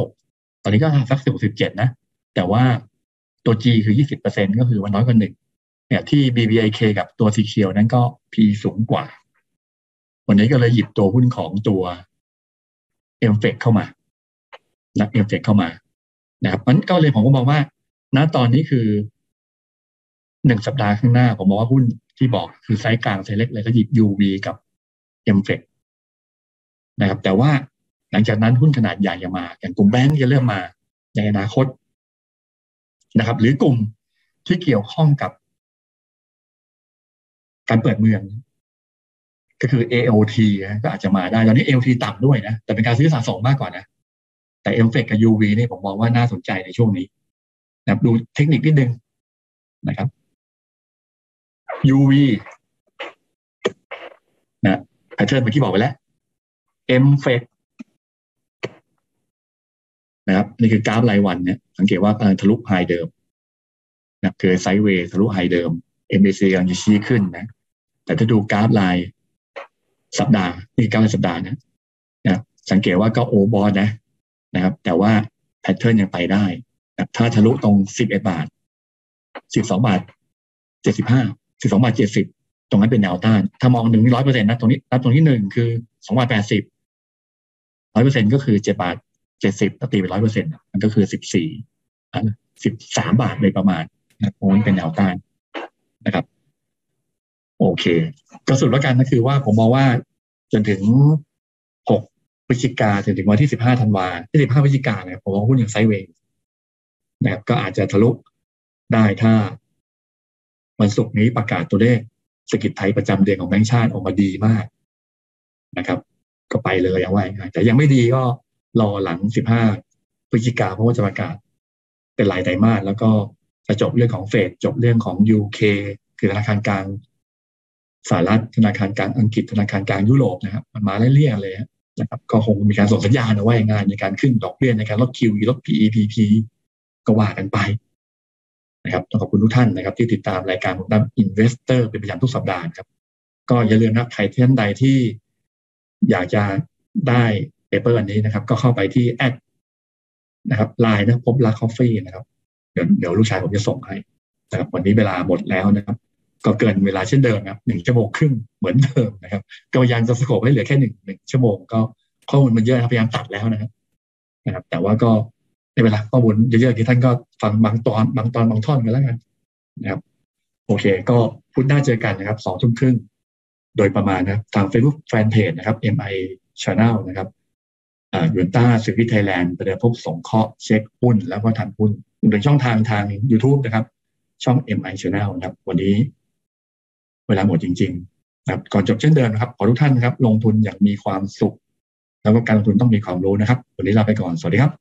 ตอนนี้ก็สักสิบหกสิบเจ็ดนะ แต่ว่าตัว G คือยี่สิบเปอร์เซ็นก็คือว่าน้อยกว่าหนึ่งเนี่ยที่ BBIK กับตัว c ีเคียวนั้นก็ PE สูงกว่า วันนี้ก็เลยหยิบตัวหุ้นของตัวเอมเฟกเข้ามานะเอมเฟกเข้ามานะครับมันก็เลยผมก็มองว่า ณตอนนี้คือหนึ่งสัปดาห์ข้างหน้า ผมมองว่าหุ้นที่บอกคือไซส์กลางไซส์เล็กเลยก็หยิบ UV กับ m f e c นะครับ แต่ว่าหลังจากนั้นหุ้นขนาดใหญ่จะมา อย่างกลุ่มแบงก์จะเริ่มมาในอนาคตนะครับ หรือกลุ่มที่เกี่ยวข้องกับการเปิดเมือง ก็คือ AOT ก็อาจจะมาได้ ตอนนี้ AOT ต่ำด้วยนะ แต่เป็นการซื้อสะสมมากกว่านะ แต่ m f e c กับ UV นี่ผมมองว่าน่าสนใจในช่วงนี้นะดูเทคนิคนิดนึงนะครับ UV นะ pattern เมื่อกี้บอกไปแล้ว M f e c นะครับนี่คือกราฟรายวันเนี่ยสังเกตว่ากำลังทะลุไฮเดิมนะคือไซด์เวย์ทะลุ high เดิม MACD กำลังจะชี้ขึ้นนะ แต่ถ้าดูกราฟราย สัปดาห์นี่กราฟสัปดาห์นะนะสังเกตว่าก็โอบอสนะนะครับ แต่ว่า pattern ยังไปได้นะถ้าทะลุตรง11บเอ็ดบาท12บสองบาท75สิบห้าสิบสองบาทเจ็ดสิบตรงนั้นเป็นแนวต้าน ถ้ามองหนึ่งร้อยเปอร์เซ็นต์นะตรงนี้นับตรงที่หนึ่งคือสองบาทแปดสิบร้อยเปอร์เซ็นต์ก็คือเจ็ดบาทเจ็ดสิบตีไปร้อยเปอร์เซ็นต์มันก็คือสิบสี่สิบสามบาทเลยประมาณนะตรงนั้นเป็นแนวต้านนะครับ โอเคก็สุดแล้วกันก็คือว่าผมมองว่าจนถึงหกพฤศจิกาถึงถึงวันที่สิบห้าธันวาที่สิบห้าพฤศจิกาเนี่ยผมมองหุ้นอย่างไซเวย์นะครับก็อาจจะทะลุได้ถ้าวันศุกร์นี้ประกาศตัวเลขสกิจไทยประจำเดือนของแบงก์ชาติออกมาดีมากนะครับ ก็ไปเลยเอาไว้แต่ยังไม่ดีก็รอหลังสิบห้าพฤศจิกาเพราะว่าจะประกาศเป็นรายไตรมาสแล้วก็จะจบเรื่องของเฟดจบเรื่องของ UK คือธนาคารกลาง สหรัฐธนาคารกลางอังกฤษธนาคารกลางยุโรปนะครับมันมาเรื่อยๆเลยนะครับก็คงมีการส่งสัญญาณเอาไว้งานในการขึ้นดอกเบี้ยในการลด QE ลด PEPP ก็ว่ากันไปนะครับต้องขอบคุณทุกท่านนะครับ ที่ติดตามรายการของดัม investor เป็นประจำทุกสัปดาห์ครับ ก็อย่าลืมนะครับใครท่านใดที่อยากจะได้ paper อันนี้นะครับ ก็เข้าไปที่ add นะครับไลน์นะพบรัก Coffee นะครับ เดี๋ยวเดี๋ยวลูกชายผมจะส่งให้นะครับวันนี้เวลาหมดแล้วนะครับ ก็เกินเวลาเช่นเดิมครับหนึ่งชั่วโมงครึ่งเหมือนเดิมนะครับก็พยายามจะ scope ให้เหลือแค่หนึ่งหนึ่งชั่วโมงก็ข้อมูลมันเยอะพยายามตัดแล้วนะครับนะครับ แต่ว่าก็ในเวลาข้อมูลเยอะๆที่ท่านก็ฟังบางตอนบางตอนบางท่อนกันแล้วกันนะครับ โอเค ก็พุธหน้าเจอกันนะครับสองทุ่มครึ่งโดยประมาณนะทาง Facebook Fanpage นะครับ MI Channel นะครับยูนต้าสิวิทไทยแลนด์ประเดิมพบสงเคราะห์เช็คหุ้นแล้วก็ทันหุ้นรวมช่องทางทาง YouTube นะครับ ช่อง MI Channel นะครับ วันนี้ เวลาหมดจริงๆนะครับก่อนจบเช่นเดิมนะครับขอทุกท่านนะครับ ลงทุนอย่างมีความสุข แล้วก็การลงทุนต้องมีความรู้นะครับ วันนี้ลาไปก่อน สวัสดีครับ